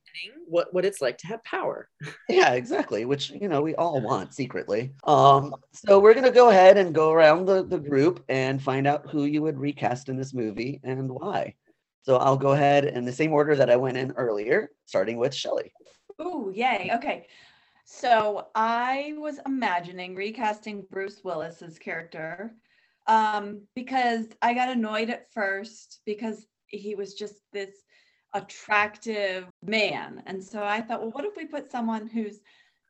Speaker 5: What what it's like to have power.
Speaker 4: yeah, exactly. Which you know we all want secretly. Um, so we're gonna go ahead and go around the, the group and find out who you would recast in this movie and why. So I'll go ahead in the same order that I went in earlier, starting with Shelley.
Speaker 6: Ooh, yay. Okay. So I was imagining recasting Bruce Willis's character um, because I got annoyed at first because he was just this attractive man. And so I thought, well, what if we put someone who's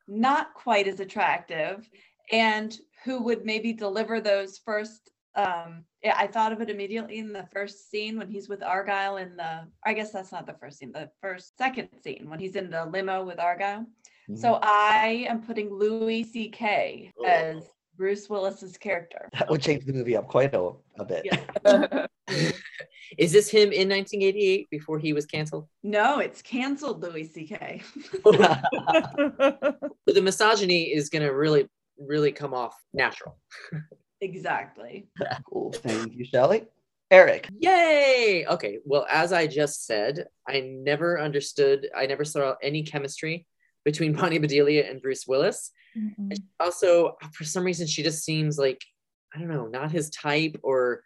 Speaker 6: not quite as attractive and who would maybe deliver those first um yeah, I thought of it immediately in the first scene when he's with Argyle in the I guess that's not the first scene, the first second scene when he's in the limo with Argyle. So I am putting Louis C.K.
Speaker 5: Oh.
Speaker 6: as Bruce Willis's character.
Speaker 4: that would change the movie up quite a, a bit.
Speaker 6: Yeah.
Speaker 5: Is this him in 1988 before he was canceled?
Speaker 6: No, it's canceled Louis C.K.
Speaker 5: But the misogyny is gonna really, really come off natural.
Speaker 6: exactly.
Speaker 4: cool. Thank you, Shelley. Eric.
Speaker 5: Yay! Okay, well, as I just said, I never understood, I never saw any chemistry between Bonnie Bedelia and Bruce Willis.
Speaker 1: Mm-mm.
Speaker 5: Also, for some reason, she just seems like, I don't know, not his type, or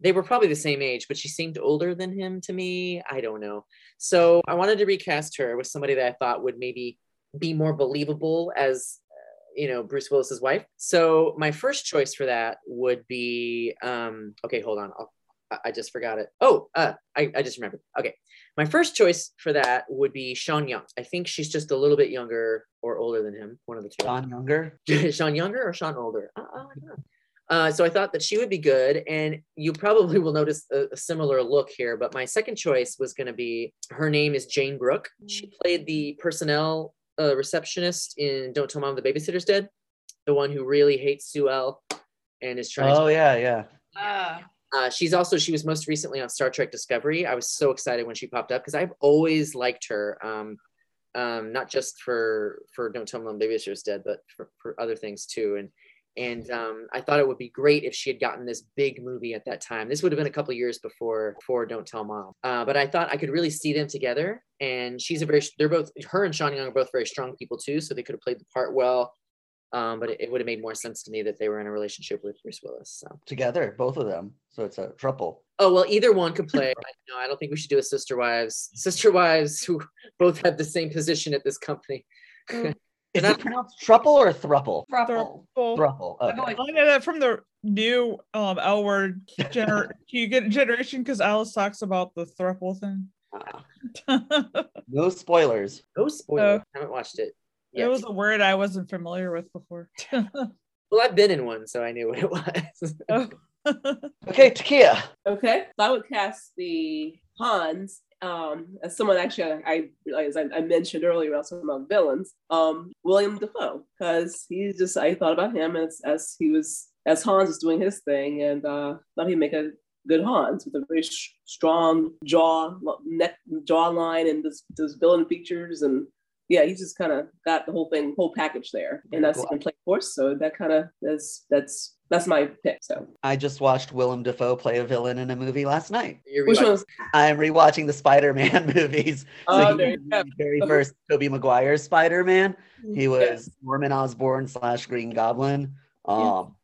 Speaker 5: they were probably the same age, but she seemed older than him to me. I don't know. So I wanted to recast her with somebody that I thought would maybe be more believable as uh, you know Bruce Willis's wife. So my first choice for that would be um okay, hold on. I'll, I- I just forgot it. Oh, uh, I, I just remembered. Okay. My first choice for that would be Sean Young. I think she's just a little bit younger or older than him, one of the two.
Speaker 4: Sean Younger.
Speaker 5: Sean Younger or Sean Older? Uh, uh, I. Uh, so I thought that she would be good, and you probably will notice a, a similar look here. But my second choice was going to be her name is Jayne Brook. She played the personnel uh, receptionist in Don't Tell Mom the Babysitter's Dead, the one who really hates Sue L and is trying.
Speaker 4: Oh
Speaker 5: to,
Speaker 4: yeah, yeah.
Speaker 6: Ah,
Speaker 5: uh, she's also she was most recently on Star Trek Discovery. I was so excited when she popped up because I've always liked her. Um, um, not just for for Don't Tell Mom the Babysitter's Dead, but for, for other things too. And and um, I thought it would be great if she had gotten this big movie at that time. This would have been a couple years before before Don't Tell Mom. Uh, but I thought I could really see them together. And she's a very they're both her and Sean Young are both very strong people too, so they could have played the part well. Um, but it, it would have made more sense to me that they were in a relationship with Bruce Willis. So.
Speaker 4: Together, both of them. So it's a triple.
Speaker 5: Oh well, either one could play. I, no, I don't think we should do a sister wives. Sister wives who both have the same position at this company.
Speaker 4: Is
Speaker 5: Not-
Speaker 4: it pronounced truple or thruple?
Speaker 6: Thruple.
Speaker 4: Thruple.
Speaker 6: I've
Speaker 4: Okay.
Speaker 1: I know that from the new um L word gener you get generation because Alice talks about the thruple thing.
Speaker 4: Ah, No spoilers.
Speaker 5: No spoiler. haven't watched it.
Speaker 1: It was a word I wasn't familiar with before.
Speaker 5: Well, I've been in one, so I knew what it was.
Speaker 1: Oh.
Speaker 4: Okay, Takia.
Speaker 8: Okay, so I would cast the Hans um, as someone actually I, I realized I, I mentioned earlier about some of villains, um, William Dafoe, because he's just I thought about him as as he was as Hans was doing his thing, and uh, thought he'd make a good Hans with a very sh- strong jaw neck jawline and those those villain features and. Yeah, he just kind of got the whole thing, whole package there, and that's
Speaker 4: Cool.
Speaker 8: in play force. So that kind of that's that's that's my pick. So
Speaker 4: I just watched Willem Dafoe play a villain in a movie last night.
Speaker 8: Which
Speaker 5: rewatching-
Speaker 8: one's
Speaker 4: I'm rewatching the Spider-Man movies.
Speaker 8: Oh,
Speaker 4: he
Speaker 8: there you go.
Speaker 4: the very first Tobey Maguire Spider-Man. He was
Speaker 8: Yes.
Speaker 4: Norman Osborn slash Green Goblin. Um,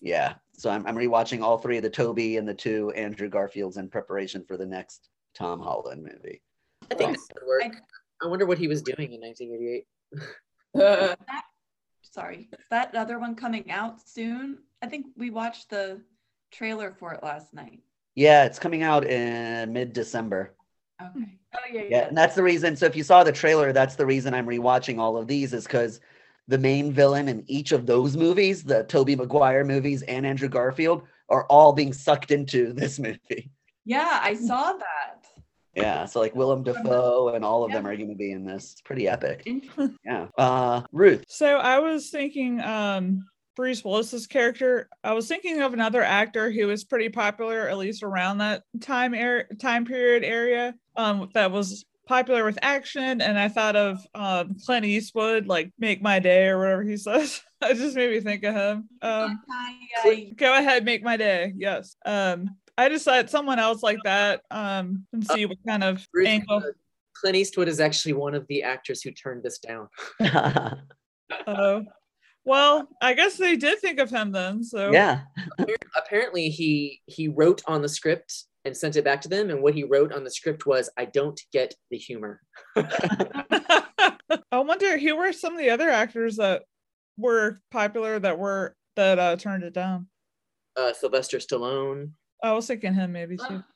Speaker 4: yeah. So I'm, I'm rewatching all three of the Tobey and the two Andrew Garfields in preparation for the next Tom Holland movie.
Speaker 5: I think that would work. I wonder what he was doing in 1988.
Speaker 8: Uh,
Speaker 6: Sorry. Is that other one coming out soon? I think we watched the trailer for it last night.
Speaker 4: Yeah, it's coming out in mid-December.
Speaker 6: Okay. Oh yeah,
Speaker 4: Yeah,
Speaker 6: yeah.
Speaker 4: and that's the reason. So if you saw the trailer, that's the reason I'm rewatching all of these is because the main villain in each of those movies, the Tobey Maguire movies and Andrew Garfield, are all being sucked into this movie.
Speaker 6: Yeah, I saw that.
Speaker 4: Yeah, so like Willem Dafoe and all of them are going to be in this. It's pretty epic. Yeah. Uh, Ruth.
Speaker 1: So I was thinking um Bruce Willis's character, I was thinking of another actor who was pretty popular, at least around that time er- time period area. Um, that was popular with action, and I thought of um Clint Eastwood, like "Make My Day" or whatever he says. it just made me think of him. Um, go ahead, make my day. Yes. Um, I just decided someone else like that. Um, and see what kind of
Speaker 5: Bruce-
Speaker 1: angle.
Speaker 5: Clint Eastwood is actually one of the actors who turned this down.
Speaker 1: Oh, well, I guess they did think of him then. So
Speaker 4: yeah.
Speaker 5: Apparently, he he wrote on the script and sent it back to them, and what he wrote on the script was, "I don't get the humor."
Speaker 1: I wonder who were some of the other actors that were popular that were that uh turned it down.
Speaker 5: Uh, Sylvester Stallone.
Speaker 1: I was thinking him maybe too.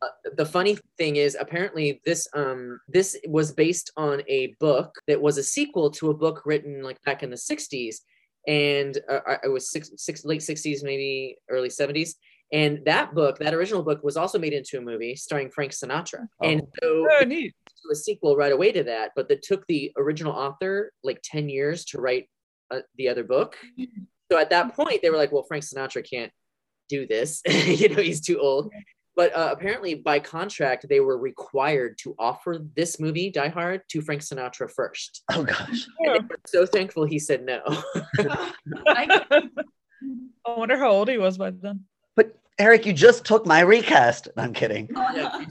Speaker 5: Uh, the funny thing is apparently this um this was based on a book that was a sequel to a book written like back in the 60s and uh, I- it was six, six late 60s maybe early 70s and that book that original book was also made into a movie starring frank sinatra. And so
Speaker 1: Oh, neat.
Speaker 5: do a sequel right away to that but that took the original author like 10 years to write uh, the other book. So at that point they were like well frank sinatra can't do this you know he's too old but uh, apparently by contract they were required to offer this movie die hard to frank sinatra first
Speaker 4: Oh gosh.
Speaker 5: and they were so thankful he said no
Speaker 6: I,
Speaker 1: I wonder how old he was by then.
Speaker 4: But Eric, you just took my recast. I'm kidding.
Speaker 5: Yeah,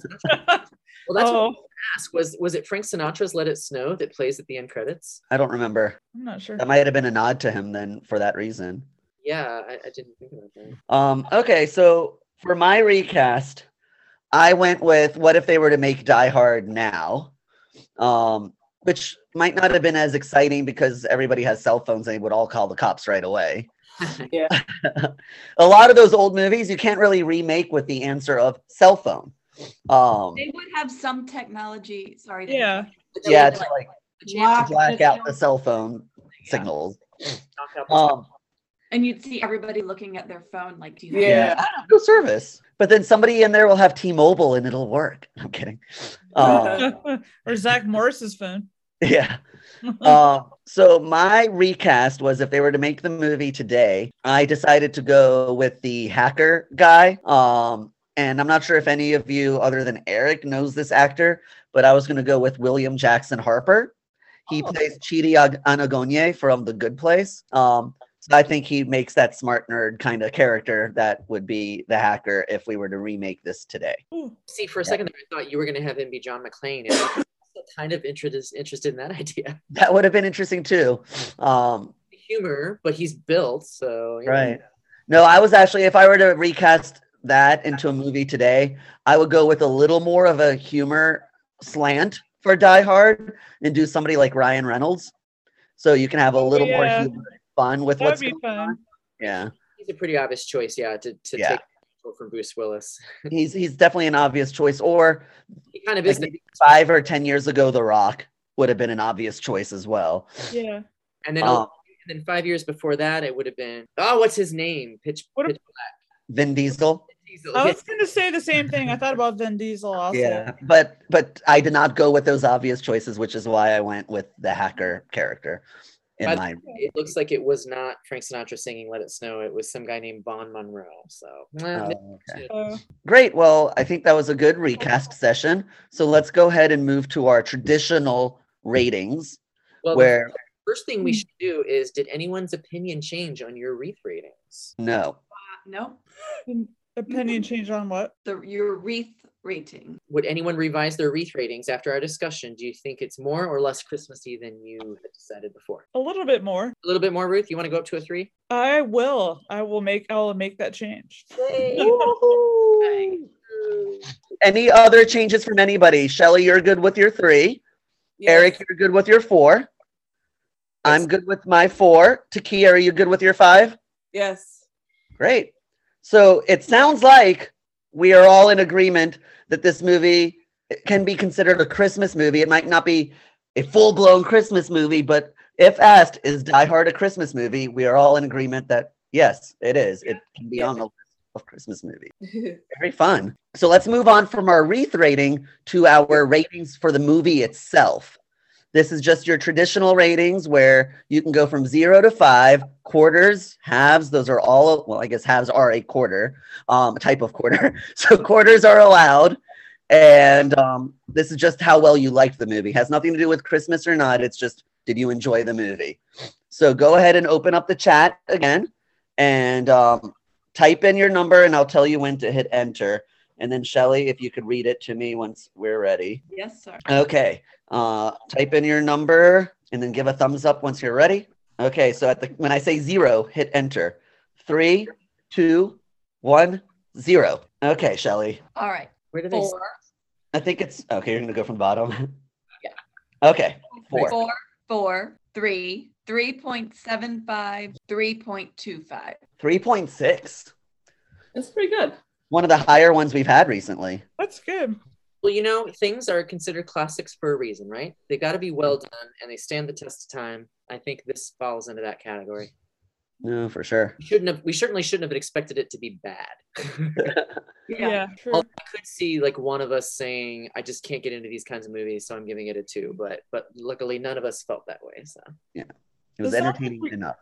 Speaker 5: well that's
Speaker 1: oh,
Speaker 5: what I asked was was it frank sinatra's let it snow that plays at the end credits
Speaker 4: I don't remember.
Speaker 1: I'm not sure.
Speaker 4: That might have been a nod to him then for that reason.
Speaker 5: Yeah i, I didn't think about that
Speaker 4: Um, okay, so for my recast, I went with what if they were to make Die Hard now? Um, which might not have been as exciting because everybody has cell phones and they would all call the cops right away.
Speaker 8: Yeah.
Speaker 4: a lot of those old movies you can't really remake with the answer of cell phone. Um,
Speaker 6: they would have some technology. Sorry. to
Speaker 1: Yeah.
Speaker 4: yeah, to like
Speaker 5: the chance to
Speaker 4: black out the cell phone signals.
Speaker 5: knock
Speaker 4: Um,
Speaker 6: And you'd see everybody looking at their phone, like, do you
Speaker 8: Yeah.
Speaker 4: I don't know, no service. But then somebody in there will have T-Mobile and it'll work. I'm kidding. Um,
Speaker 1: or Zach Morris's phone.
Speaker 4: yeah. Um, so my recast was if they were to make the movie today, I decided to go with the hacker guy. Um, and I'm not sure if any of you, other than Eric, knows this actor, but I was going to go with William Jackson Harper. He
Speaker 5: Oh.
Speaker 4: plays Chidi Anagonye from The Good Place. Um, so I think he makes that smart nerd kind of character that would be the hacker if we were to remake this today.
Speaker 1: Ooh.
Speaker 5: See, for a
Speaker 4: Yeah.
Speaker 5: second there, I thought you were going to have him be John McClane. And I'm still kind of interested interested in that idea.
Speaker 4: That would have been interesting too. Um,
Speaker 5: Humor, but he's built, so you know.
Speaker 4: Right. No, I was actually, if I were to recast that into a movie today, I would go with a little more of a humor slant for Die Hard and do somebody like Ryan Reynolds. So you can have a little
Speaker 1: yeah.
Speaker 4: more humor and fun with
Speaker 1: That would
Speaker 4: what's
Speaker 1: be
Speaker 4: going
Speaker 1: fun.
Speaker 4: on. Yeah.
Speaker 5: He's a pretty obvious choice, yeah, to, to
Speaker 4: Yeah.
Speaker 5: take from Bruce Willis.
Speaker 4: He's he's definitely an obvious choice. Or
Speaker 5: He kind of
Speaker 4: like
Speaker 5: is.
Speaker 4: maybe five or ten years ago, The Rock would have been an obvious choice as well.
Speaker 1: Yeah.
Speaker 5: And then,
Speaker 4: Um,
Speaker 5: and then five years before that, it would have been oh, what's his name? Pitch.
Speaker 1: What
Speaker 5: Pitch
Speaker 4: Vin Diesel.
Speaker 5: Diesel.
Speaker 1: I was gonna say the same thing. I thought about Vin Diesel also.
Speaker 4: Yeah. But but I did not go with those obvious choices, which is why I went with the hacker character in
Speaker 5: By the
Speaker 4: my
Speaker 5: It looks like it was not Frank Sinatra singing "Let It Snow." It was some guy named Vaughn Monroe. So eh,
Speaker 4: Oh, okay.
Speaker 1: Uh,
Speaker 4: Great. Well, I think that was a good recast session. So let's go ahead and move to our traditional ratings,
Speaker 5: well, the
Speaker 4: where
Speaker 5: first thing we should do is: Did anyone's opinion change on your wreath ratings?
Speaker 4: no.
Speaker 6: No,
Speaker 1: opinion mm-hmm. change on what?
Speaker 6: the your wreath rating.
Speaker 5: Would anyone revise their wreath ratings after our discussion? Do you think it's more or less Christmassy than you had decided before?
Speaker 1: A little bit more.
Speaker 5: A little bit more, Ruth. You want to go up to a three?
Speaker 1: I will. I will make. I will make that change.
Speaker 4: Any other changes from anybody? Shelly, you're good with your three.
Speaker 8: Yes.
Speaker 4: Eric, you're good with your four. I'm good with my four. Takia, are you good with your five?
Speaker 8: Yes.
Speaker 4: Great. So it sounds like we are all in agreement that this movie can be considered a Christmas movie. It might not be a full blown Christmas movie, but if asked, is Die Hard a Christmas movie? We are all in agreement that yes, it is. It can be on the list of Christmas movies. Very fun. So let's move on from our wreath rating to our ratings for the movie itself. This is just your traditional ratings where you can go from zero to five, quarters, halves, those are all, well, I guess halves are a quarter, um, a type of quarter. So quarters are allowed. And um, this is just how well you liked the movie. Has nothing to do with Christmas or not. It's just, did you enjoy the movie? So go ahead and open up the chat again and um, type in your number, and I'll tell you when to hit enter. And then, Shelly, if you could read it to me once we're ready.
Speaker 6: Yes, sir.
Speaker 4: Okay. Uh, type in your number and then give a thumbs up once you're ready. Okay. So at the when I say zero, hit enter. Three, two, one, zero. Okay, Shelly.
Speaker 6: All right.
Speaker 5: Where did they?
Speaker 6: Four.
Speaker 4: I think it's okay. You're gonna go from the bottom.
Speaker 6: Yeah.
Speaker 4: Okay. Four.
Speaker 6: Four, four, three, 3.75, 3.25.
Speaker 4: Three point six.
Speaker 8: That's pretty good.
Speaker 4: One of the higher ones we've had recently.
Speaker 1: That's good.
Speaker 5: Well, you know, things are considered classics for a reason, right? They got to be well done and they stand the test of time. I think this falls into that category.
Speaker 4: No, for sure.
Speaker 5: We shouldn't have. We certainly shouldn't have expected it to be bad.
Speaker 1: Yeah, true.
Speaker 5: Although I could see like one of us saying, "I just can't get into these kinds of movies, so I'm giving it a two. But but luckily, none of us felt that way. So yeah,
Speaker 4: It was
Speaker 1: Does
Speaker 4: entertaining
Speaker 1: make-
Speaker 4: enough.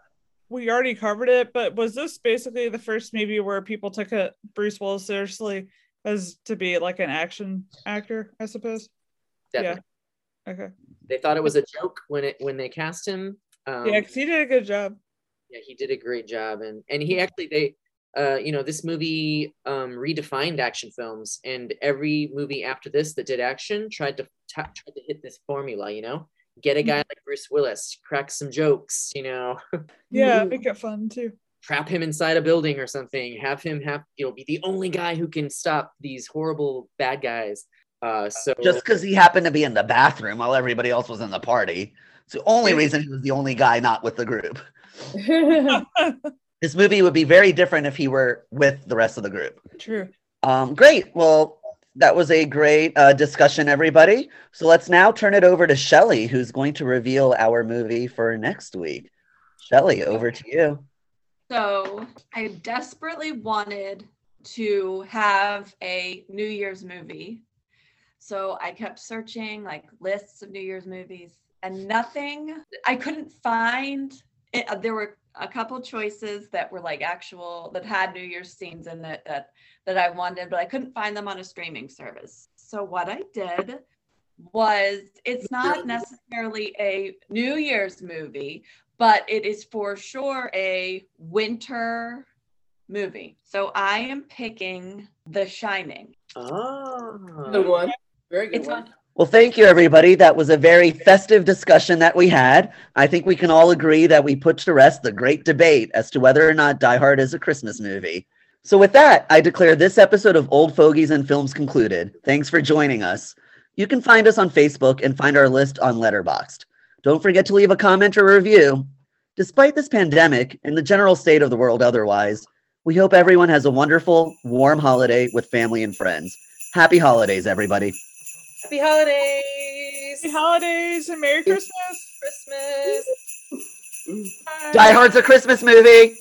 Speaker 1: we already covered it, but was this basically the first movie where people took it Bruce Willis seriously as to be like an action actor, I suppose?
Speaker 5: definitely,
Speaker 1: Okay.
Speaker 5: they thought it was a joke when it when they cast him. Um,
Speaker 1: yeah, because he did a good job.
Speaker 5: yeah, he did a great job, and and he actually they. Uh, you know, this movie um, redefined action films, and every movie after this that did action tried to ta- tried to hit this formula. You know, get a guy like Bruce Willis, crack some jokes. You know,
Speaker 1: Yeah, make it fun too.
Speaker 5: Trap him inside a building or something. Have him have you know be the only guy who can stop these horrible bad guys. Uh, so
Speaker 4: Just because he happened to be in the bathroom while everybody else was in the party. It's the only reason he was the only guy not with the group. This movie would be very different if he were with the rest of the group.
Speaker 1: True.
Speaker 4: Um, great. Well, that was a great uh, discussion, everybody. So let's now turn it over to Shelly, who's going to reveal our movie for next week. Shelly, over to you.
Speaker 6: So I desperately wanted to have a New Year's movie. So I kept searching like lists of New Year's movies and nothing, I couldn't find it. uh, There were a couple choices that were like actual that had New Year's scenes in it that that I wanted, but I couldn't find them on a streaming service. So what I did was it's not necessarily a New Year's movie, but it is for sure a winter movie. So I am picking The Shining.
Speaker 5: oh,
Speaker 8: good one. Very good
Speaker 6: It's
Speaker 8: one.
Speaker 6: on.
Speaker 4: Well, thank you, everybody. That was a very festive discussion that we had. I think we can all agree that we put to rest the great debate as to whether or not Die Hard is a Christmas movie. So, with that, I declare this episode of Old Fogies and Films concluded. Thanks for joining us. You can find us on Facebook and find our list on Letterboxd. Don't forget to leave a comment or review. Despite this pandemic and the general state of the world otherwise, we hope everyone has a wonderful, warm holiday with family and friends. Happy holidays, everybody.
Speaker 5: happy holidays!
Speaker 1: Happy holidays and Merry Christmas.
Speaker 5: Christmas.
Speaker 1: Bye.
Speaker 4: Die Hard's a Christmas movie.